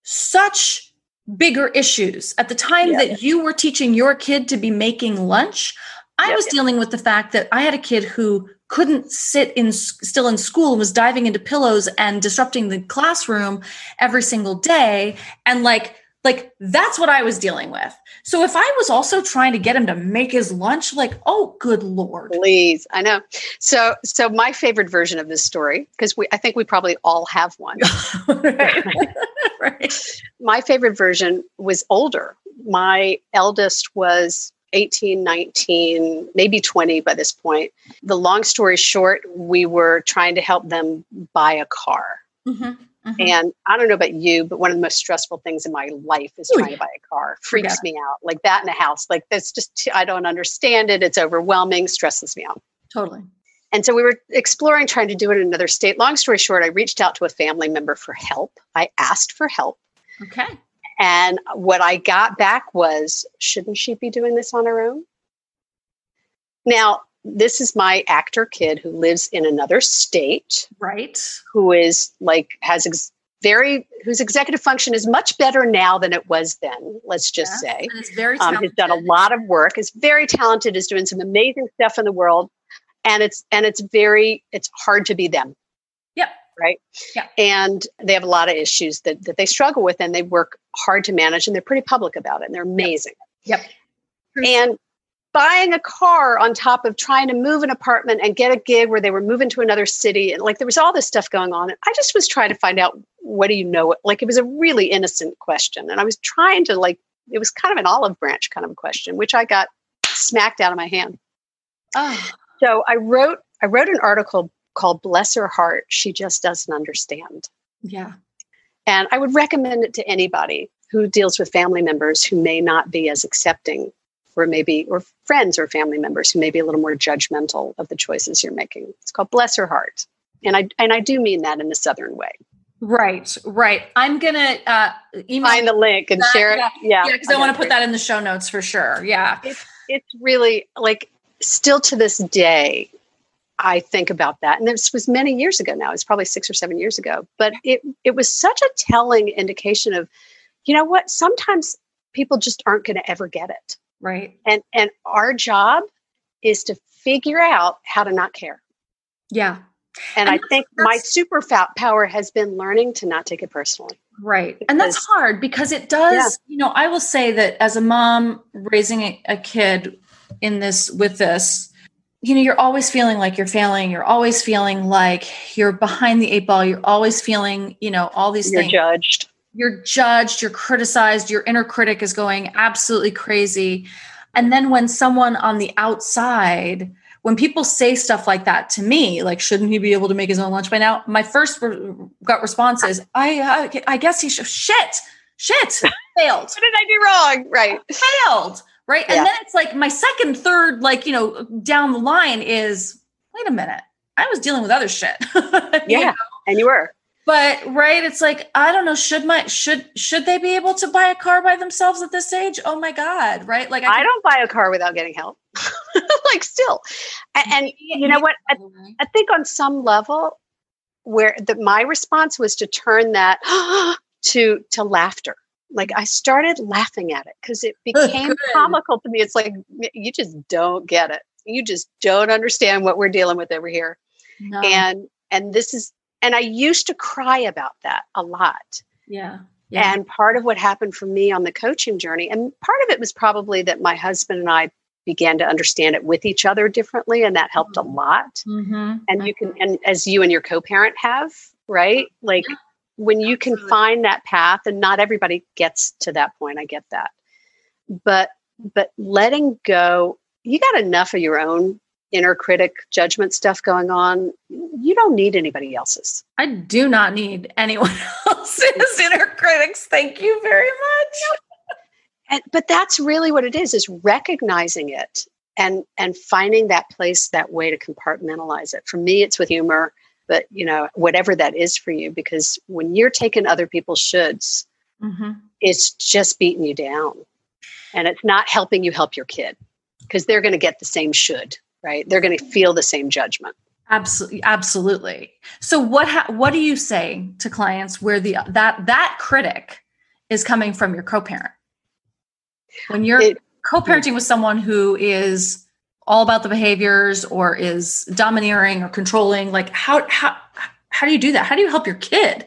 Speaker 1: such bigger issues at the time
Speaker 2: Yeah.
Speaker 1: that you were teaching your kid to be making lunch. I
Speaker 2: Yep.
Speaker 1: was dealing with the fact that I had a kid who couldn't sit in still in school and was diving into pillows and disrupting the classroom every single day and like like that's what I was dealing with. So if I was also trying to get him to make his lunch like oh good lord.
Speaker 2: Please, I know. So, so my favorite version of this story, because we, I think we probably all have one.
Speaker 1: right. right.
Speaker 2: my favorite version was older. My eldest was 18, 19, maybe 20 by this point. The long story short, we were trying to help them buy a car.
Speaker 1: Mhm, mhm.
Speaker 2: And I don't know about you, but one of the most stressful things in my life is
Speaker 1: Ooh,
Speaker 2: trying to buy a car. Freaks
Speaker 1: Forget
Speaker 2: me out. Like that in a house. Like that's just, I don't understand it. It's overwhelming, stresses me out.
Speaker 1: totally.
Speaker 2: And so we were exploring trying to do it in another state. Long story short, I reached out to a family member for help. I asked for help.
Speaker 1: Okay.
Speaker 2: And what I got back was, shouldn't she be doing this on her own? Now, this is my actor kid who lives in another state,
Speaker 1: Right.
Speaker 2: who is like, has ex- very, whose executive function is much better now than it was then, let's just
Speaker 1: Yes,
Speaker 2: say.
Speaker 1: And it's very
Speaker 2: Um, has done a lot of work, is very talented, is doing some amazing stuff in the world. And it's, and it's very, it's hard to be them.
Speaker 1: Yep.
Speaker 2: Right.
Speaker 1: Yeah.
Speaker 2: And they have a lot of issues that, that they struggle with and they work hard to manage and they're pretty public about it and they're amazing.
Speaker 1: Yep.
Speaker 2: And buying a car on top of trying to move an apartment and get a gig where they were moving to another city and like there was all this stuff going on. And I just was trying to find out what do you know? Like it was a really innocent question. And I was trying to like it was kind of an olive branch kind of a question, which I got smacked out of my hand.
Speaker 1: Oh,
Speaker 2: So I wrote I wrote an article called Bless Her Heart, She Just Doesn't Understand.
Speaker 1: yeah.
Speaker 2: And I would recommend it to anybody who deals with family members who may not be as accepting, or maybe, or friends or family members who may be a little more judgmental of the choices you're making. It's called Bless Her Heart. And I, and I do mean that in a Southern way.
Speaker 1: Right. Right. I'm gonna uh, email.
Speaker 2: Find the link and
Speaker 1: that,
Speaker 2: share it. Yeah.
Speaker 1: yeah, because I want to put that in the show notes for sure. Yeah.
Speaker 2: It's really like still to this day, I think about that. And this was many years ago now. It's probably six or seven years ago. But it it was such a telling indication of, you know what, sometimes people just aren't going to ever get it.
Speaker 1: Right.
Speaker 2: And and our job is to figure out how to not care.
Speaker 1: Yeah.
Speaker 2: And,
Speaker 1: And
Speaker 2: I think my super power has been learning to not take it personally.
Speaker 1: Right. And that's hard because it does, you know, I will say that as a mom raising a, a kid in this with this, you know, you're always feeling like you're failing. You're always feeling like you're behind the eight ball. You're always feeling, you know, all these
Speaker 2: You're
Speaker 1: things.
Speaker 2: judged.
Speaker 1: You're judged, you're criticized, your inner critic is going absolutely crazy. And then when someone on the outside, when people say stuff like that to me, like, shouldn't he be able to make his own lunch by now? My first re- gut response is, I, I, I guess he should, shit, shit, failed,
Speaker 2: What did I do wrong? Right.
Speaker 1: failed. Right. And then it's like my second, third, like, you know, down the line is, wait a minute, I was dealing with other shit. You
Speaker 2: Yeah.
Speaker 1: know?
Speaker 2: And you were.
Speaker 1: But right it's like i don't know should my should should they be able to buy a car by themselves at this age oh my god right like
Speaker 2: I
Speaker 1: can-
Speaker 2: don't buy a car without getting help. like still. And, and you know what? I, I think on some level where the, my response was to turn that to to laughter. Like I started laughing at it because it became comical to me. It's like you just don't get it. You just don't understand what we're dealing with over here.
Speaker 1: no.
Speaker 2: And and this is and I used to cry about that a lot.
Speaker 1: yeah yeah
Speaker 2: And part of what happened for me on the coaching journey, and part of it was probably that my husband and I began to understand it with each other differently, and that helped a
Speaker 1: Mhm.
Speaker 2: lot.
Speaker 1: Mhm.
Speaker 2: And you can, and as you and your co parent have, right? Like
Speaker 1: Yeah.
Speaker 2: when you can find that path, and not everybody gets to that point, I get that. But, but letting go, you got enough of your own inner critic judgment stuff going on, you don't need anybody else's.
Speaker 1: I do not need anyone else's inner critics. Thank you very much.
Speaker 2: And, but that's really what it is is recognizing it and and finding that place that way to compartmentalize it for me it's with humor but you know whatever that is for you because when you're taking other people's shoulds mm-hmm. it's just beating you down and it's not helping you help your kid because they're going to get the same should right they're going to feel the same judgment
Speaker 1: absolutely absolutely so what ha- what do you say to clients where the that that critic is coming from your co-parent when you're it, co-parenting with someone who is all about the behaviors or is domineering or controlling, like how how how do you do that? How do you help your kid?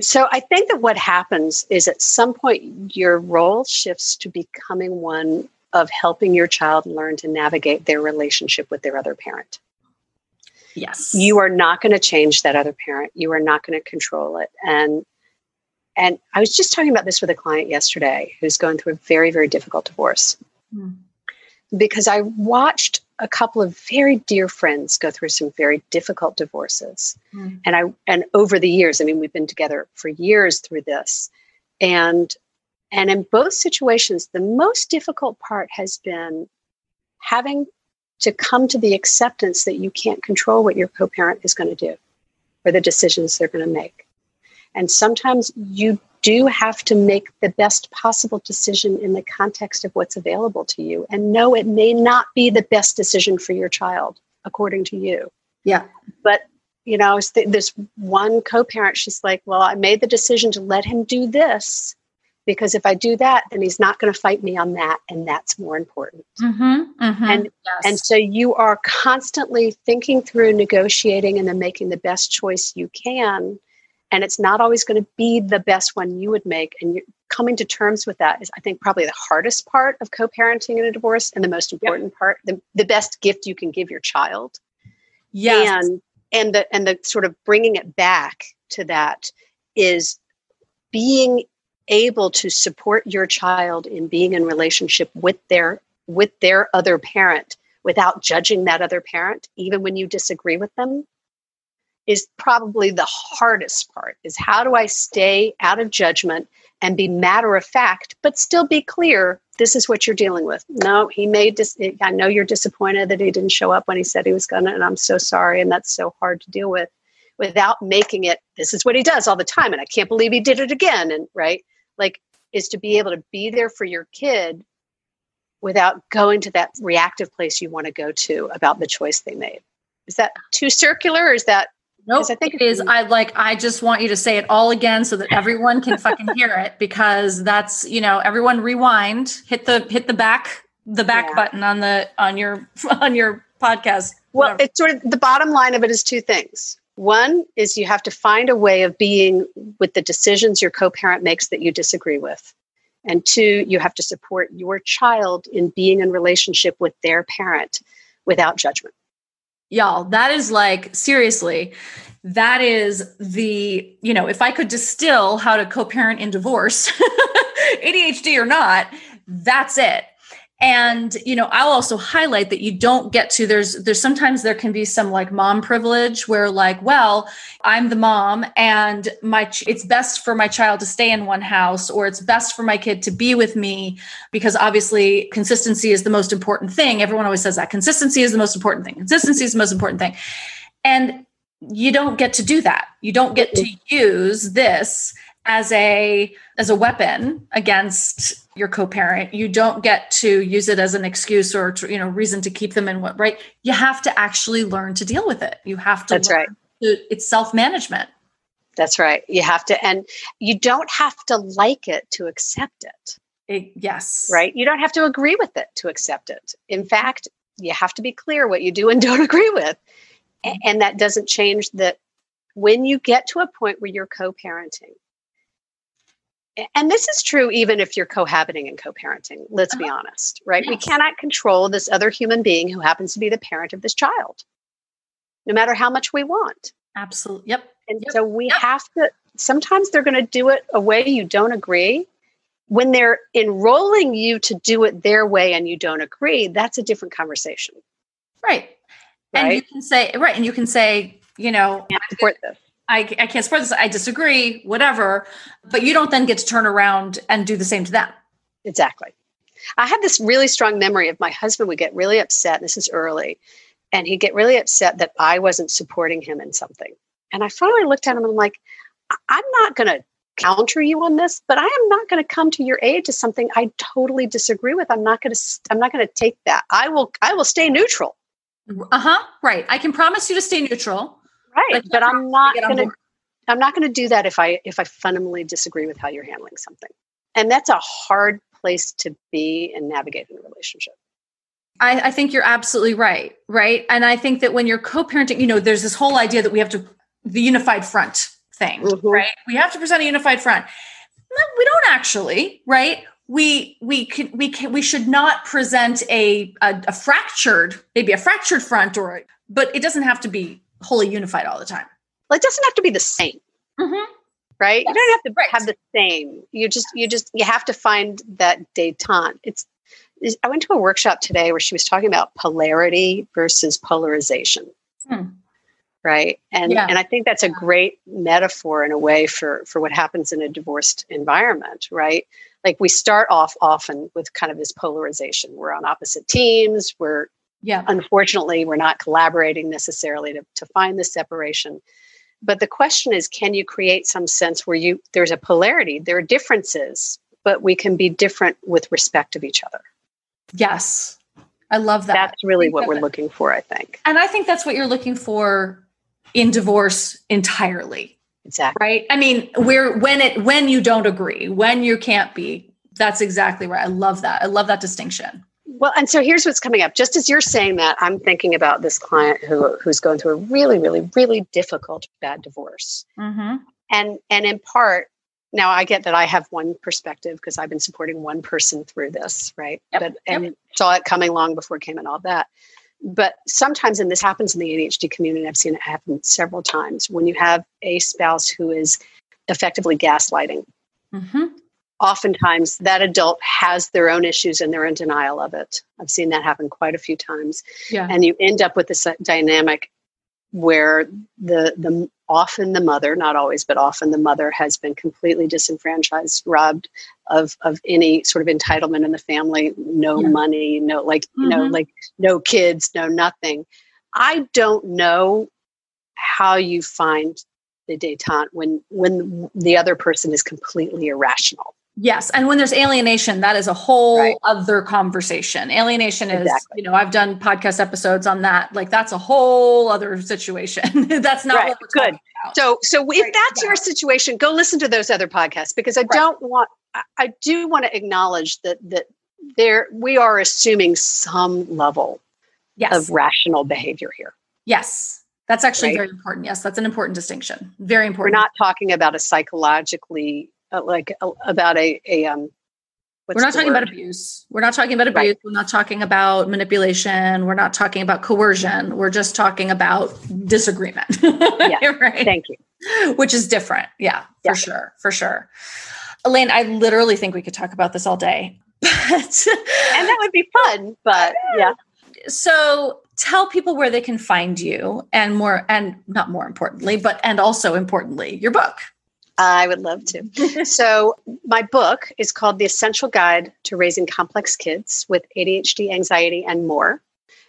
Speaker 2: So I think that what happens is at some point your role shifts to becoming one of helping your child learn to navigate their relationship with their other parent.
Speaker 1: Yes.
Speaker 2: You are not going to change that other parent. You are not going to control it. And and I was just talking about this with a client yesterday who's going through a very, very difficult divorce. Mm. Because I watched a couple of very dear friends go through some very difficult divorces. Mm. And I and over the years, I mean, we've been together for years through this. And and in both situations, the most difficult part has been having to come to the acceptance that you can't control what your co-parent is going to do or the decisions they're going to make. And sometimes you do have to make the best possible decision in the context of what's available to you. And no, it may not be the best decision for your child, according to you.
Speaker 1: Yeah.
Speaker 2: But, you know, this one co parent, she's like, well, I made the decision to let him do this because if I do that, then he's not going to fight me on that, and that's more important. Mm-hmm, mm-hmm, and yes. and so you are constantly thinking through, negotiating, and then making the best choice you can and it's not always going to be the best one you would make and you're coming to terms with that is i think probably the hardest part of co-parenting in a divorce and the most important yep. part the, the best gift you can give your child
Speaker 1: yes.
Speaker 2: and and the and the sort of bringing it back to that is being able to support your child in being in relationship with their with their other parent without judging that other parent even when you disagree with them is probably the hardest part is how do I stay out of judgment and be matter of fact, but still be clear this is what you're dealing with. No, he made dis- I know you're disappointed that he didn't show up when he said he was to, and I'm so sorry. And that's so hard to deal with without making it, this is what he does all the time. And I can't believe he did it again. And right, like, is to be able to be there for your kid without going to that reactive place you want to go to about the choice they made. Is that too circular or is that
Speaker 1: Nope, I think it is. I like. I just want you to say it all again so that everyone can fucking hear it because that's you know everyone rewind, hit the hit the back the back yeah. button on the on your on your podcast.
Speaker 2: Well, it's sort of the bottom line of it is two things. One is you have to find a way of being with the decisions your co-parent makes that you disagree with. And two, you have to support your child in being in relationship with their parent without judgment
Speaker 1: y'all that is like seriously that is the you know if i could distill how to co-parent in divorce adhd or not that's it and you know i'll also highlight that you don't get to there's there's sometimes there can be some like mom privilege where like well i'm the mom and my it's best for my child to stay in one house or it's best for my kid to be with me because obviously consistency is the most important thing. Everyone always says that consistency is the most important thing. Consistency is the most important thing. And you don't get to do that. You don't get to use this as a as a weapon against your co-parent. You don't get to use it as an excuse or you know reason to keep them in what right? You have to actually learn to deal with it. You have to
Speaker 2: that's right.
Speaker 1: to, it's self-management.
Speaker 2: That's right. You have to and you don't have to like it to accept it.
Speaker 1: it yes.
Speaker 2: Right? You don't have to agree with it to accept it. In fact you have to be clear what you do and don't agree with. And that doesn't change that when you get to a point where you're co-parenting and this is true even if you're cohabiting and co-parenting let's be uh-huh. honest right yes. we cannot control this other human being who happens to be the parent of this child no matter how much we want
Speaker 1: absolutely yep
Speaker 2: and
Speaker 1: yep.
Speaker 2: so we
Speaker 1: yep.
Speaker 2: have to sometimes they're going to do it a way you don't agree when they're enrolling you to do it their way and you don't agree that's a different conversation
Speaker 1: Right. And you can say, right. And you can say, you know,
Speaker 2: Can't support this.
Speaker 1: I, I can't support this. I disagree, whatever. But you don't then get to turn around and do the same to them.
Speaker 2: Exactly. I have this really strong memory of my husband would get really upset. This is early, and he'd get really upset that I wasn't supporting him in something. And I finally looked at him and I'm like, "I- I'm not going to counter you on this, but I am not going to come to your aid to something I totally disagree with. I'm not going to. I'm not going to take that. I will. I will stay neutral.
Speaker 1: Uh huh. Right. I can promise you to stay neutral.
Speaker 2: Right.
Speaker 1: But
Speaker 2: But, I'm not going to. I'm not going to do that if I if I fundamentally disagree with how you're handling something. And that's a hard place to be and navigate in a relationship.
Speaker 1: I, I think you're absolutely right. Right. And I think that when you're co parenting, you know, there's this whole idea that we have to, the unified front thing,
Speaker 2: Mhm.
Speaker 1: right? We have to present a unified front. No, we don't actually, right? We we can we can we should not present a a, a fractured maybe a fractured front or but it doesn't have to be wholly unified all the time.
Speaker 2: Well, it doesn't have to be the same.
Speaker 1: Mm-hmm.
Speaker 2: right?
Speaker 1: Yes,
Speaker 2: You don't have to
Speaker 1: right.
Speaker 2: have the same. You just you just you have to find that detente. It's I went to a workshop today where she was talking about polarity versus polarization.
Speaker 1: Hmm.
Speaker 2: Right. And
Speaker 1: Yeah.
Speaker 2: and I think that's a great metaphor in a way for for what happens in a divorced environment, right? Like we start off often with kind of this polarization. We're on opposite teams, we're
Speaker 1: Yeah.
Speaker 2: unfortunately we're not collaborating necessarily to, to find the separation. But the question is can you create some sense where you there's a polarity there are differences but we can be different with respect of each other?
Speaker 1: Yes. I love that.
Speaker 2: that's really what we're looking for i think.
Speaker 1: And I think that's what you're looking for in divorce entirely.
Speaker 2: exactly.
Speaker 1: Right? I mean where when it when you don't agree when you can't be that's exactly right. I love that. I love that distinction
Speaker 2: well and so here's what's coming up. Just as you're saying that i'm thinking about this client who who's going through a really really really difficult bad divorce.
Speaker 1: Mm-hmm.
Speaker 2: and and in part now i get that i have one perspective because i've been supporting one person through this right?
Speaker 1: Yep,
Speaker 2: but and saw it coming long before it came and all that. But sometimes and this happens in the adhd community i've seen it happen several times when you have a spouse who is effectively gaslighting.
Speaker 1: Mm-hmm.
Speaker 2: Oftentimes that adult has their own issues and they're in denial of it. I've seen that happen quite a few times.
Speaker 1: Yeah.
Speaker 2: And you end up with this uh, dynamic where the the often the mother not always but often the mother has been completely disenfranchised robbed of of any sort of entitlement in the family no
Speaker 1: Yeah.
Speaker 2: money no like you know
Speaker 1: Mhm.
Speaker 2: like no kids no nothing. I don't know how you find the detente when when the other person is completely irrational
Speaker 1: yes and when there's alienation that is a whole
Speaker 2: Right.
Speaker 1: other conversation alienation is
Speaker 2: Exactly.
Speaker 1: you know i've done podcast episodes on that like that's a whole other situation that's not
Speaker 2: Right.
Speaker 1: what we're
Speaker 2: Good. So, so if
Speaker 1: Right,
Speaker 2: that's your situation, go listen to those other podcasts because I don't want. I- do want to acknowledge that that there we are assuming some level
Speaker 1: yes
Speaker 2: of rational behavior here.
Speaker 1: yes that's actually very important yes that's an important distinction very important.
Speaker 2: We're not talking about a psychologically uh, like uh, about a a um. what's
Speaker 1: we're not talking about abuse. We're not talking about abuse.
Speaker 2: Right.
Speaker 1: We're not talking about manipulation. We're not talking about coercion. We're just talking about disagreement. yeah. right.
Speaker 2: Thank you.
Speaker 1: Which is different. Yeah,
Speaker 2: Yeah.
Speaker 1: for sure. For sure. Elaine, I literally think we could talk about this all day. But
Speaker 2: And that would be fun, but yeah.
Speaker 1: so tell people where they can find you and more and not more importantly, but and also importantly, your book.
Speaker 2: I would love to. so, my book is called The Essential Guide to Raising Complex Kids with ADHD, Anxiety, and More.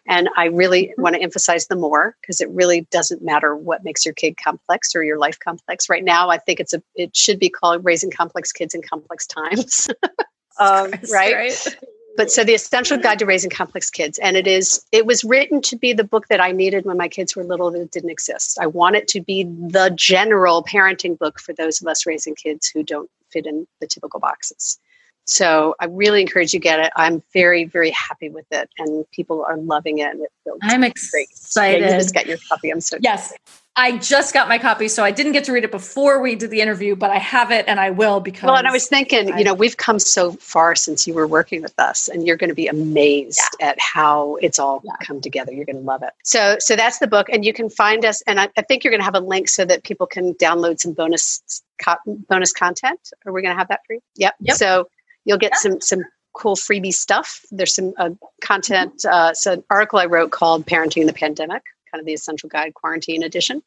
Speaker 2: And I really want to emphasize the more because it really doesn't matter what makes your kid complex or your life complex. Right now, I think it's a it should be called Raising Complex Kids in Complex Times. um, right? but so the essential guide to raising complex kids and it is it was written to be the book that i needed when my kids were little that didn't exist. I want it to be the general parenting book for those of us raising kids who don't fit in the typical boxes so i really encourage you to get it i'm very very happy with it and people are loving it and it feels
Speaker 1: I'm
Speaker 2: great
Speaker 1: excited.
Speaker 2: yeah, you just got your copy i'm so
Speaker 1: Yes. I just got my copy, so I didn't get to read it before we did the interview, but I have it and I will because
Speaker 2: well, and I was thinking,
Speaker 1: I-
Speaker 2: you know, we've come so far since you were working with us, and you're going to be amazed at how it's all
Speaker 1: Yeah.
Speaker 2: come together. You're going to love it. So, so that's the book, and you can find us. And I, I think you're going to have a link so that people can download some bonus co- bonus content. Are we going to have that for you? Yep.
Speaker 1: Yep.
Speaker 2: So you'll get
Speaker 1: Yeah.
Speaker 2: some some cool freebie stuff. There's some uh, content. Uh, it's an article I wrote called "Parenting the Pandemic," kind of the essential guide quarantine edition.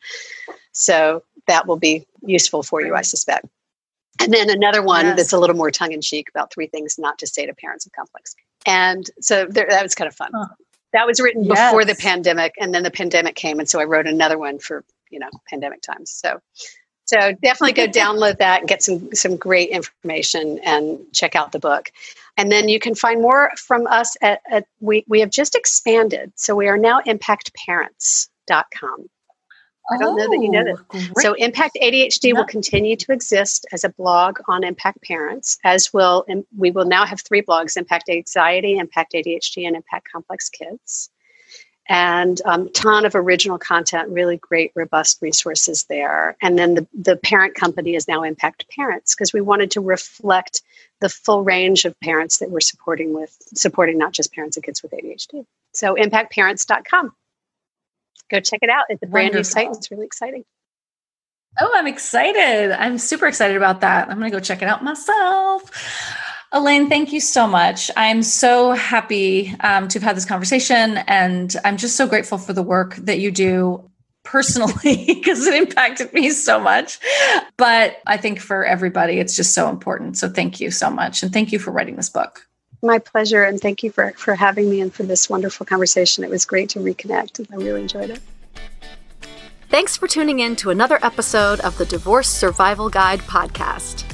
Speaker 2: So that will be useful for you, I suspect. And then another one yes. that's a little more tongue in cheek about three things not to say to parents of complex. And so there, that was kind of fun. Huh. That was written yes. before the pandemic, and then the pandemic came, and so I wrote another one for you know pandemic times. So so definitely go download that and get some some great information and check out the book. And then you can find more from us at, at we we have just expanded. So we are now impactparents.com. I don't know that you know that. Oh, so Impact ADHD will continue to exist as a blog on Impact Parents, as will we will now have three blogs: Impact Anxiety, Impact ADHD, and Impact Complex Kids and a um, ton of original content, really great, robust resources there. And then the, the parent company is now Impact Parents because we wanted to reflect the full range of parents that we're supporting with supporting not just parents and kids with ADHD. So impactparents.com. Go check it out. It's a brand Wonderful. new site. It's really exciting.
Speaker 1: Oh, I'm excited. I'm super excited about that. I'm going to go check it out myself. Elaine, thank you so much. I'm so happy um, to have had this conversation, and I'm just so grateful for the work that you do personally because it impacted me so much. But I think for everybody, it's just so important. So thank you so much, and thank you for writing this book.
Speaker 2: My pleasure, and thank you for for having me and for this wonderful conversation. It was great to reconnect. I really enjoyed it.
Speaker 3: Thanks for tuning in to another episode of the Divorce Survival Guide podcast.